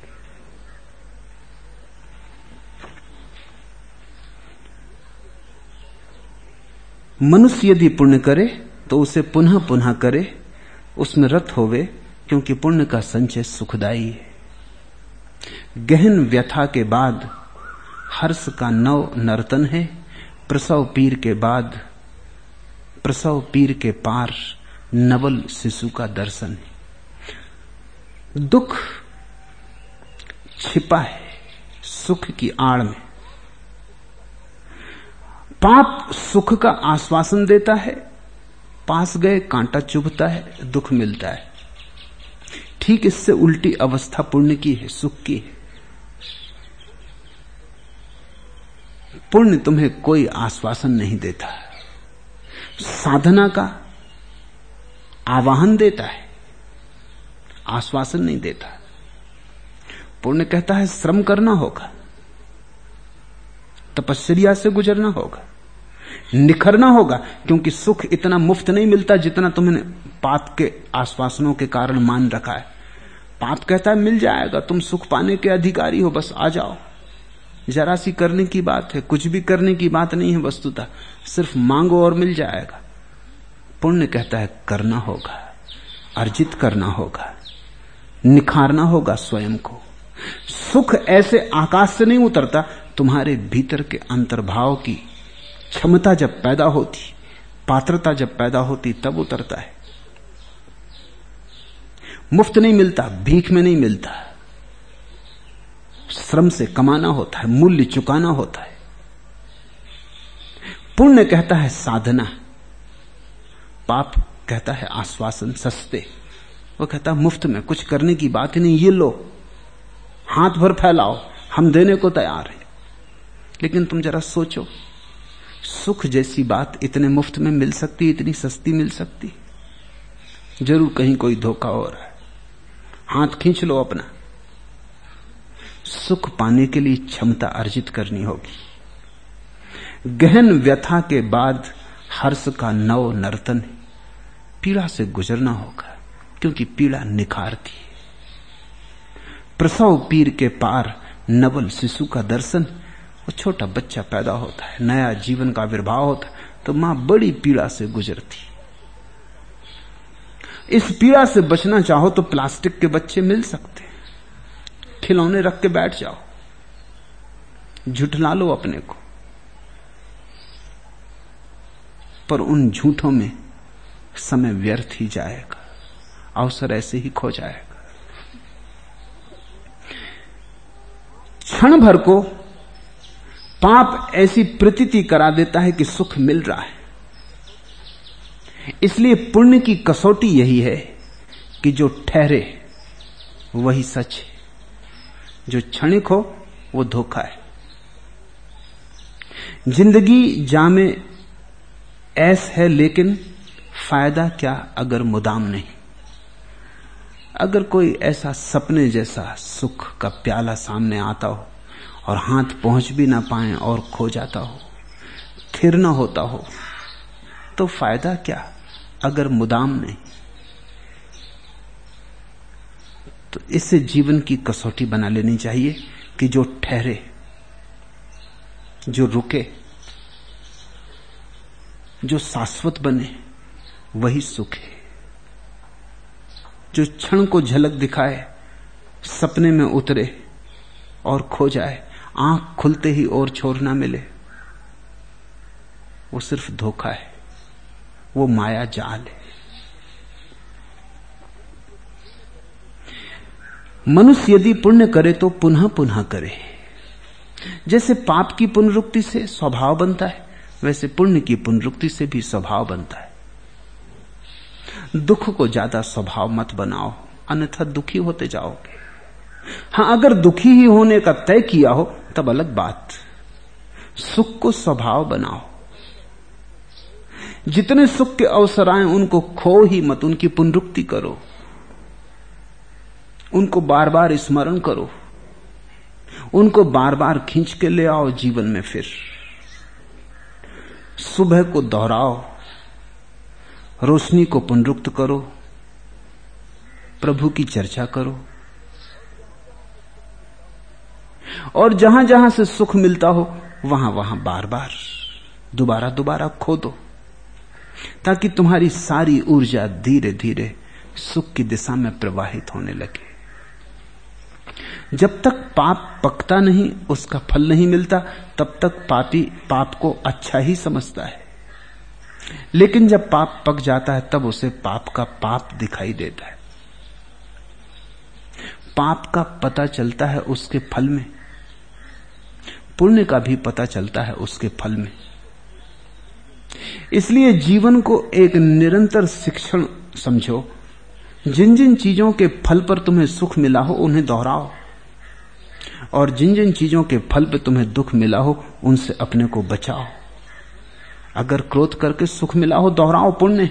मनुष्य यदि पुण्य करे तो उसे पुनः पुनः करे, उसमें रत होवे, क्योंकि पुण्य का संचय सुखदाई है। गहन व्यथा के बाद हर्ष का नव नर्तन है। प्रसव पीर के बाद, प्रसव पीर के पार नवल शिशु का दर्शन है। दुख छिपा है सुख की आड़ में। पाप सुख का आश्वासन देता है, पास गए कांटा चुभता है, दुख मिलता है। ठीक इससे उल्टी अवस्था पुण्य की है, सुख की है। पुण्य तुम्हें कोई आश्वासन नहीं देता। साधना का आवाहन देता है, आश्वासन नहीं देता। पुण्य कहता है, श्रम करना होगा, तपस्या से गुजरना होगा, निखरना होगा, क्योंकि सुख इतना मुफ़्त नहीं मिलता जितना तुमने पाप के आश्वासनों के कारण मान रखा है। पाप कहता है, मिल जाएगा, तुम सुख पाने के अधिकारी हो, बस आ जाओ। जरा सी करने की बात है, कुछ भी करने की बात नहीं है, वस्तुतः सिर्फ़ मांगो और मिल जाएगा। पुण्य कहता है, करना होगा, अर्जित करना होगा, निखारना होगा स्वयं को। सुख ऐसे आकाश से नहीं उतरता, तुम्हारे भीतर के अंतर्भाव की क्षमता जब पैदा होती, पात्रता जब पैदा होती, तब उतरता है। मुफ़्त नहीं मिलता, भीख में नहीं मिलता। श्रम से कमाना होता है, मूल्य चुकाना होता है। पुण्य कहता है साधना। पाप कहता है आश्वासन, सस्ते। वो कहता है, मुफ़्त में, कुछ करने की बात ही नहीं, ये लो। हाथ भर फैलाओ, हम देने को तैयार हैं। लेकिन तुम जरा सोचो, सुख जैसी बात इतने मुफ़्त में मिल सकती, इतनी सस्ती मिल सकती? ज़रूर कहीं कोई धोखा हो रहा है। हाथ खींच लो अपना। सुख पाने के लिए क्षमता अर्जित करनी होगी। गहन व्यथा के बाद हर्ष का नव नर्तन पीड़ा से गुजरना होगा, क्योंकि पीड़ा निखारती है। प्रसव पीर के पार नवल शिशु का दर्शन वो छोटा बच्चा पैदा होता है, नया जीवन का आविर्भाव होता है तो माँ बड़ी पीड़ा से गुजरती इस पीड़ा से बचना चाहो तो प्लास्टिक के बच्चे मिल सकते खिलौने रख के बैठ जाओ। झुठला लो अपने को। पर उन झूठों में समय व्यर्थ ही जाएगा। अवसर ऐसे ही खो जाएगा। क्षण भर को पाप ऐसी प्रतीति करा देता है कि सुख मिल रहा है। इसलिए पुण्य की कसौटी यही है कि जो ठहरे, वही सच है। जो क्षणिक हो, वो धोखा है। ज़िंदगी जामे ऐस है, लेकिन फ़ायदा क्या अगर मुदाम नहीं? अगर कोई ऐसा सपने जैसा सुख का प्याला सामने आता हो और हाथ पहुँच भी ना पाए और खो जाता हो, थिर ना होता हो तो फ़ायदा क्या अगर मुदाम नहीं? तो इससे जीवन की कसौटी बना लेनी चाहिए कि जो ठहरे, जो रुके, जो शाश्वत बने, वही सुख है। जो क्षण को झलक दिखाए, सपने में उतरे और खो जाए, आँख खुलते ही और छोर ना मिले, वो सिर्फ़ धोखा है, वो माया जाल है। मनुष्य यदि पुण्य करे तो पुनः पुनः करे। जैसे पाप की पुनरुक्ति से स्वभाव बनता है, वैसे पुण्य की पुनरुक्ति से भी स्वभाव बनता है। दुख को ज़्यादा स्वभाव मत बनाओ, अन्यथा दुखी होते जाओगे। हाँ, अगर दुखी ही होने का तय किया हो, तब अलग बात। सुख को स्वभाव बनाओ। जितने सुख के अवसर आए, उनको खो ही मत, उनकी पुनरुक्ति करो। उनको बार बार स्मरण करो। उनको बार बार खींच के ले आओ जीवन में फिर। सुबह को दोहराओ। रोशनी को पुनरुक्त करो। प्रभु की चर्चा करो। और जहाँ जहाँ से सुख मिलता हो वहाँ वहाँ बार बार दोबारा दोबारा खो दो ताकि तुम्हारी सारी ऊर्जा धीरे धीरे सुख की दिशा में प्रवाहित होने लगे। जब तक पाप पकता नहीं, उसका फल नहीं मिलता, तब तक पापी पाप को अच्छा ही समझता है। लेकिन जब पाप पक जाता है, तब उसे पाप का पाप दिखाई देता है। पाप का पता चलता है उसके फल में। पुण्य का भी पता चलता है उसके फल में। इसलिए जीवन को एक निरंतर शिक्षण समझो। जिन जिन चीज़ों के फल पर तुम्हें सुख मिला हो, उन्हें दोहराओ। और जिन जिन चीज़ों के फल पर तुम्हें दुख मिला हो, उनसे अपने को बचाओ। अगर क्रोध करके सुख मिला हो, दोहराओ पुण्य।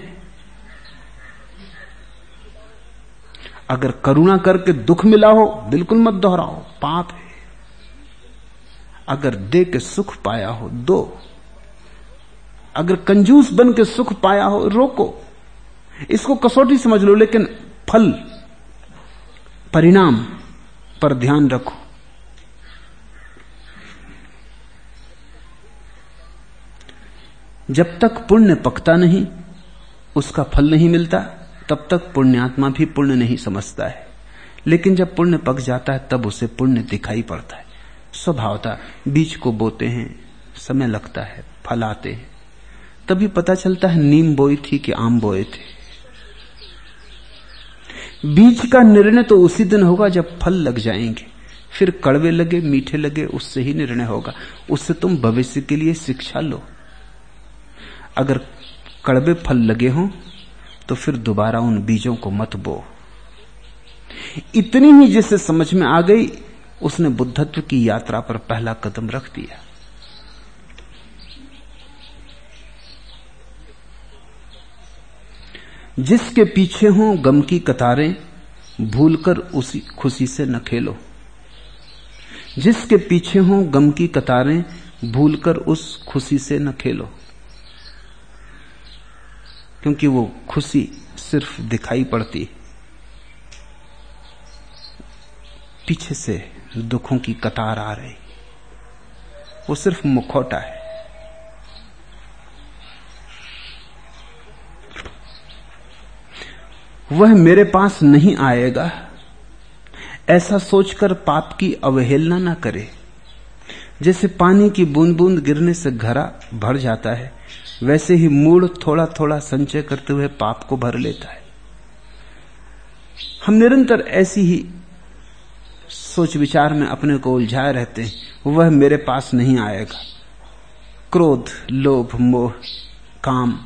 अगर करुणा करके दुख मिला हो, बिल्कुल मत दोहराओ, पाप है। अगर दे के सुख पाया हो, दो। अगर कंजूस बन के सुख पाया हो, रोको। इसको कसौटी समझ लो, लेकिन फल, परिणाम पर ध्यान रखो। जब तक पुण्य पकता नहीं, उसका फल नहीं मिलता, तब तक पुण्यात्मा भी पुण्य नहीं समझता है। लेकिन जब पुण्य पक जाता है, तब उसे पुण्य दिखाई पड़ता है। स्वभावता बीज को बोते हैं, समय लगता है, फल आते हैं। तभी पता चलता है नीम बोई थी कि आम बोए थे। बीज का निर्णय तो उसी दिन होगा जब फल लग जाएँगे। फिर कड़वे लगे, मीठे लगे, उससे ही निर्णय होगा। उससे तुम भविष्य के लिए शिक्षा लो। अगर कड़वे फल लगे हों तो फिर दोबारा उन बीजों को मत बो। इतनी ही जिसे समझ में आ गई, उसने बुद्धत्व की यात्रा पर पहला कदम रख दिया। जिसके पीछे हों गम की कतारें, भूलकर उसी खुशी से न खेलो। जिसके पीछे हों गम की कतारें, भूलकर उस खुशी से न खेलो। क्योंकि वो खुशी सिर्फ़ दिखाई पड़ती पीछे से दुखों की कतार आ रही। वो सिर्फ़ मुखौटा है। वह मेरे पास नहीं आएगा। ऐसा सोचकर पाप की अवहेलना ना करे। जैसे पानी की बूंद बूंद गिरने से घरा भर जाता है वैसे ही मूड थोड़ा थोड़ा संचय करते हुए पाप को भर लेता है। हम निरंतर ऐसी ही सोच विचार में अपने को उलझाए रहते हैं। वह मेरे पास नहीं आएगा। क्रोध, लोभ, मोह, काम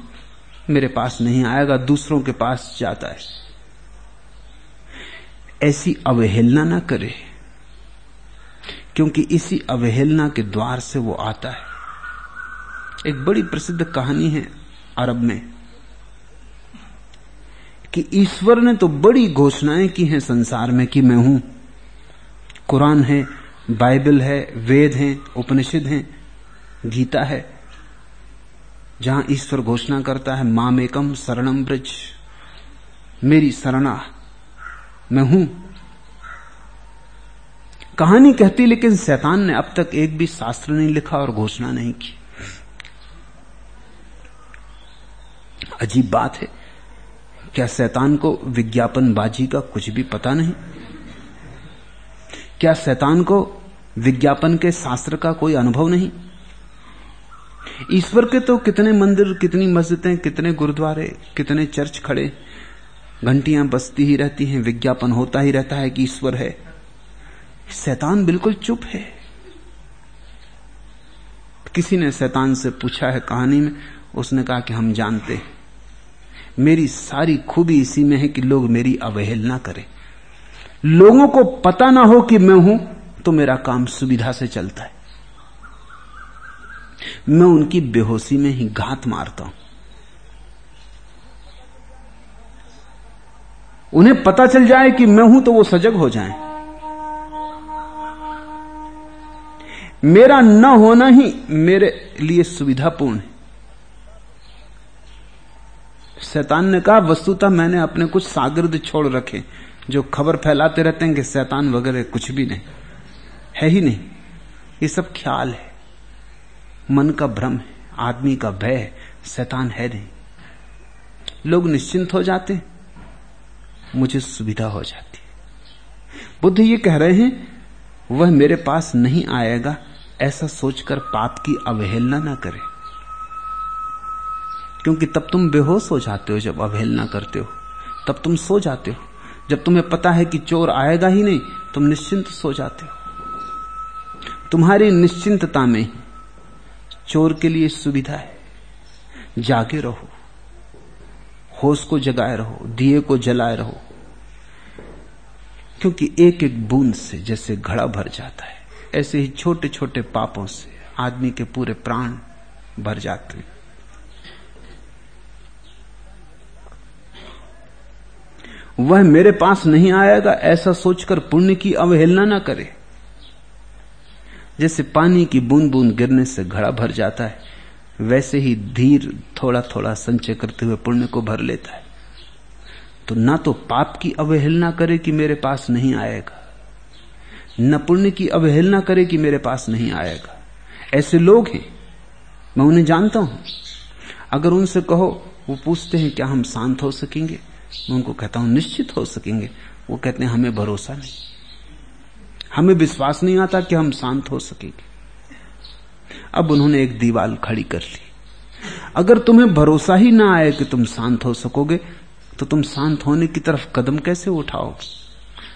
मेरे पास नहीं आएगा, दूसरों के पास जाता है। ऐसी अवहेलना ना करे, क्योंकि इसी अवहेलना के द्वार से वो आता है। एक बड़ी प्रसिद्ध कहानी है अरब में, कि ईश्वर ने तो बड़ी घोषणाएँ की हैं संसार में कि मैं हूँ। कुरान है, बाइबल है, वेद हैं, उपनिषद हैं, गीता है, जहाँ ईश्वर घोषणा करता है मामेकम शरणम ब्रज, मेरी शरणा, मैं हूँ। कहानी कहती लेकिन शैतान ने अब तक एक भी शास्त्र नहीं लिखा और घोषणा नहीं की। अजीब बात है। क्या शैतान को विज्ञापन बाजी का कुछ भी पता नहीं? क्या शैतान को विज्ञापन के शास्त्र का कोई अनुभव नहीं? ईश्वर के तो कितने मंदिर, कितनी मस्जिदें, कितने गुरुद्वारे, कितने चर्च खड़े। घंटियाँ बसती ही रहती हैं, विज्ञापन होता ही रहता है कि ईश्वर है। शैतान बिल्कुल चुप है। किसी ने शैतान से पूछा है कहानी में, उसने कहा कि हम जानते हैं। मेरी सारी खूबी इसी में है कि लोग मेरी अवहेलना करें। लोगों को पता ना हो कि मैं हूँ तो मेरा काम सुविधा से चलता है। मैं उनकी बेहोशी में ही घात मारता हूँ। उन्हें पता चल जाए कि मैं हूँ तो वो सजग हो जाएँ। मेरा न होना ही मेरे लिए सुविधापूर्ण है। शैतान ने कहा, वस्तुतः मैंने अपने कुछ सागिर्द छोड़ रखे, जो खबर फैलाते रहते हैं कि शैतान वगैरह कुछ भी नहीं, है ही नहीं। ये सब ख्याल है। मन का भ्रम है, आदमी का भय है, शैतान है नहीं। लोग निश्चिंत हो जाते मुझे सुविधा हो जाती बुद्ध ये कह रहे हैं, वह मेरे पास नहीं आएगा, ऐसा सोचकर पाप की अवहेलना ना करे। क्योंकि तब तुम बेहोश हो जाते हो जब अवहेलना करते हो। तब तुम सो जाते हो। जब तुम्हें पता है कि चोर आएगा ही नहीं, तुम निश्चिंत सो जाते हो। तुम्हारी निश्चिंतता में चोर के लिए सुविधा है। जागे रहो। होश को जगाए रहो। दिए को जलाए रहो। क्योंकि एक एक बूंद से जैसे घड़ा भर जाता है, ऐसे ही छोटे छोटे पापों से आदमी के पूरे प्राण भर जाते हैं। वह मेरे पास नहीं आएगा, ऐसा सोचकर पुण्य की अवहेलना ना करे। जैसे पानी की बूंद बूंद गिरने से घड़ा भर जाता है, वैसे ही धीर थोड़ा थोड़ा संचय करते हुए पुण्य को भर लेता है। तो ना तो पाप की अवहेलना करे कि मेरे पास नहीं आएगा, न पुण्य की अवहेलना करे कि मेरे पास नहीं आएगा। ऐसे लोग हैं, मैं उन्हें जानता हूँ। अगर उनसे कहो, वो पूछते हैं, क्या हम शांत हो सकेंगे? मैं उनको कहता हूँ, निश्चित हो सकेंगे। वो कहते हैं, हमें भरोसा नहीं। हमें विश्वास नहीं आता कि हम शांत हो सकेंगे। अब उन्होंने एक दीवाल खड़ी कर ली। अगर तुम्हें भरोसा ही ना आए कि तुम शांत हो सकोगे तो तुम शांत होने की तरफ़ कदम कैसे उठाओगे?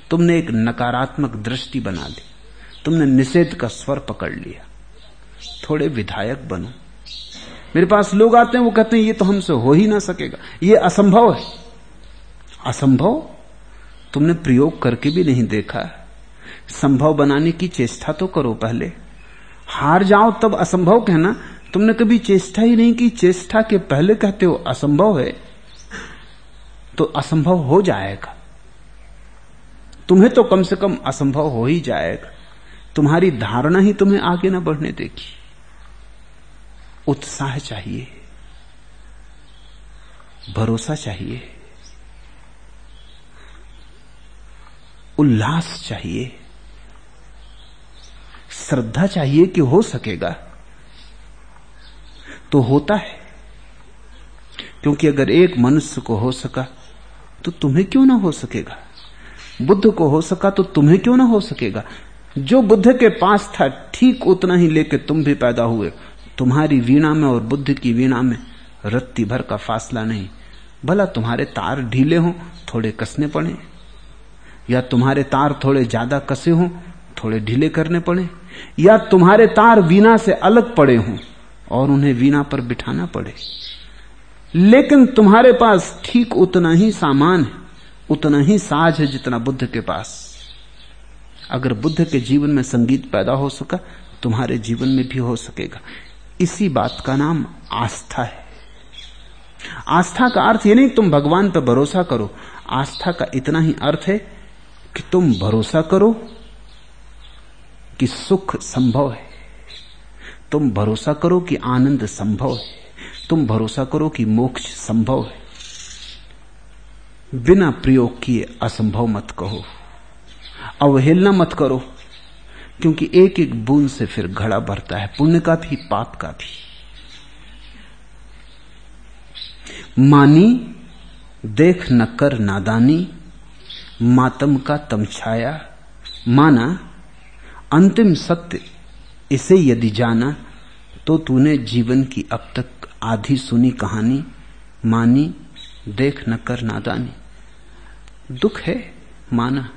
तुमने एक नकारात्मक दृष्टि बना ली। तुमने निषेध का स्वर पकड़ लिया। थोड़े विधायक बनो। मेरे पास लोग आते हैं, वो कहते हैं, ये तो हमसे हो ही ना सकेगा। ये असंभव है। असंभव? तुमने प्रयोग करके भी नहीं देखा। संभव बनाने की चेष्टा तो करो पहले। हार जाओ तब असंभव कहना। तुमने कभी चेष्टा ही नहीं की। चेष्टा के पहले कहते हो असंभव है। तो असंभव हो जाएगा। तुम्हें तो कम से कम असंभव हो ही जाएगा। तुम्हारी धारणा ही तुम्हें आगे ना बढ़ने देगी। उत्साह चाहिए। भरोसा चाहिए। उल्लास चाहिए, श्रद्धा चाहिए कि हो सकेगा। तो होता है। क्योंकि अगर एक मनुष्य को हो सका तो तुम्हें क्यों ना हो सकेगा? बुद्ध को हो सका तो तुम्हें क्यों ना हो सकेगा? जो बुद्ध के पास था, ठीक उतना ही लेके तुम भी पैदा हुए। तुम्हारी वीणा में और बुद्ध की वीणा में रत्ती भर का फासला नहीं। भला तुम्हारे तार ढीले हों, थोड़े कसने पड़े। या तुम्हारे तार थोड़े ज़्यादा कसे हों, थोड़े ढीले करने पड़े, या तुम्हारे तार वीणा से अलग पड़े हों और उन्हें वीणा पर बिठाना पड़े। लेकिन तुम्हारे पास ठीक उतना ही सामान है, उतना ही साज है जितना बुद्ध के पास। अगर बुद्ध के जीवन में संगीत पैदा हो सका, तुम्हारे जीवन में भी हो सकेगा। इसी बात का नाम आस्था है। आस्था का अर्थ ये नहीं तुम भगवान पर भरोसा करो। आस्था का इतना ही अर्थ है कि तुम भरोसा करो कि सुख संभव है। तुम भरोसा करो कि आनंद संभव है। तुम भरोसा करो कि मोक्ष संभव है। बिना प्रयोग किए असंभव मत कहो। अवहेलना मत करो, क्योंकि एक एक बूंद से फिर घड़ा भरता है। पुण्य का भी, पाप का भी। मानी, देख न कर नादानी मातम का तमछाया माना, अंतिम सत्य, इसे यदि जाना तो तूने जीवन की अब तक आधी सुनी कहानी, मानी, देख न कर नादानी दुख है, माना।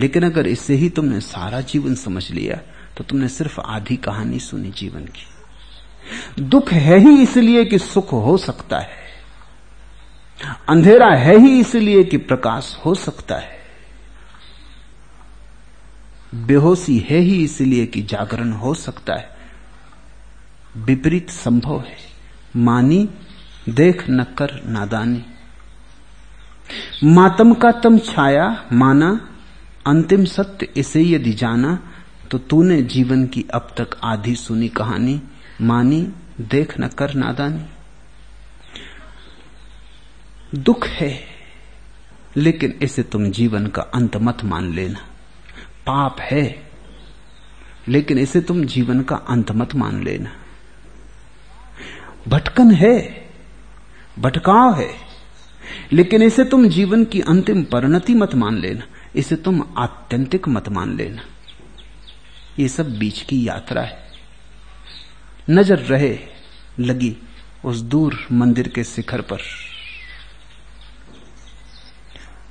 लेकिन अगर इससे ही तुमने सारा जीवन समझ लिया तो तुमने सिर्फ़ आधी कहानी सुनी जीवन की। दुख है ही इसलिए कि सुख हो सकता है। अंधेरा है ही इसलिए कि प्रकाश हो सकता है। बेहोशी है ही इसलिए कि जागरण हो सकता है। विपरीत संभव है। मानी, देख न कर नादानी मातम का तम छाया माना, अंतिम सत्य इसे यदि जाना तो तूने जीवन की अब तक आधी सुनी कहानी। मानी, देख न कर नादानी दुख है, लेकिन इसे तुम जीवन का अंत मत मान लेना। पाप है, लेकिन इसे तुम जीवन का अंत मत मान लेना। भटकन है, भटकाव है, लेकिन इसे तुम जीवन की अंतिम परिणति मत मान लेना। इसे तुम आत्यंतिक मत मान लेना। ये सब बीच की यात्रा है। नज़र रहे लगी उस दूर मंदिर के शिखर पर।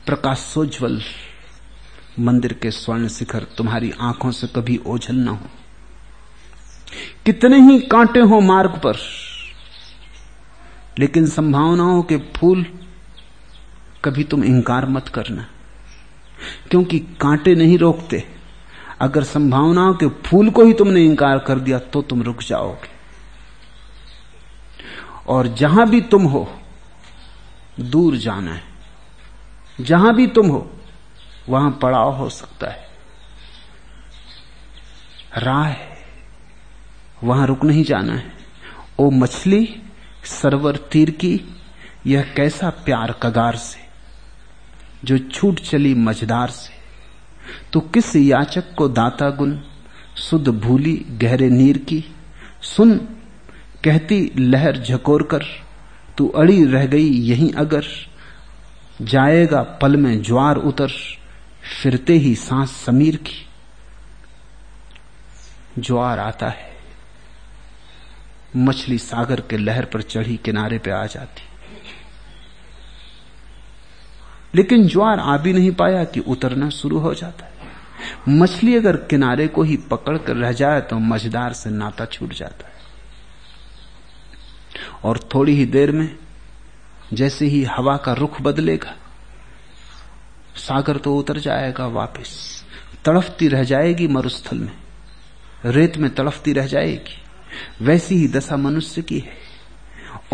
प्रकाशोज्वल मंदिर के स्वर्ण शिखर तुम्हारी आँखों से कभी ओझल ना हो। कितने ही कांटे हो मार्ग पर, लेकिन संभावनाओं के फूल कभी तुम इंकार मत करना। क्योंकि कांटे नहीं रोकते, अगर संभावनाओं के फूल को ही तुमने इंकार कर दिया तो तुम रुक जाओगे। और जहाँ भी तुम हो, दूर जाना है। जहाँ भी तुम हो, वहाँ पड़ाव हो सकता है। राह है वहाँ रुक नहीं जाना है। ओ मछली, सरवर तीर की, यह कैसा प्यार कगार से, जो छूट चली मझदार से। तो किस याचक को दाता गुन, सुध भूली गहरे नीर की। सुन, कहती लहर झकोर कर, तू अड़ी रह गई यहीं अगर। जाएगा पल में ज्वार उतर, फिरते ही सांस समीर की। ज्वार आता है, मछली सागर के लहर पर चढ़ी किनारे पे आ जाती। लेकिन ज्वार आ भी नहीं पाया कि उतरना शुरू हो जाता है। मछली अगर किनारे को ही पकड़ कर रह जाए तो मझदार से नाता छूट जाता है। और थोड़ी ही देर में जैसे ही हवा का रुख बदलेगा, सागर तो उतर जाएगा वापस। तड़फती रह जाएगी मरुस्थल में, रेत में तड़फती रह जाएगी। वैसी ही दशा मनुष्य की है।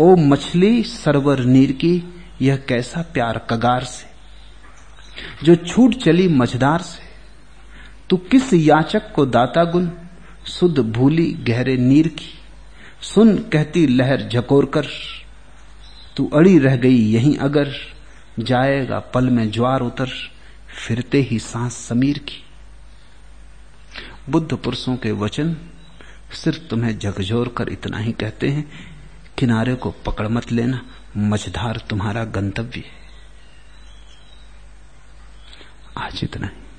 ओ मछली सरवर नीर की, यह कैसा प्यार कगार से। जो छूट चली मझदार से, तू किस याचक को दाता गुन सुध भूली गहरे नीर की। सुन कहती लहर झकोर कर तू अड़ी रह गई, यहीं अगर जाएगा पल में ज्वार उतर, फिरते ही सांस समीर की। बुद्ध पुरुषों के वचन सिर्फ़ तुम्हें झकझोर कर इतना ही कहते हैं, किनारे को पकड़ मत लेना, मझधार तुम्हारा गंतव्य है। आज इतना ही।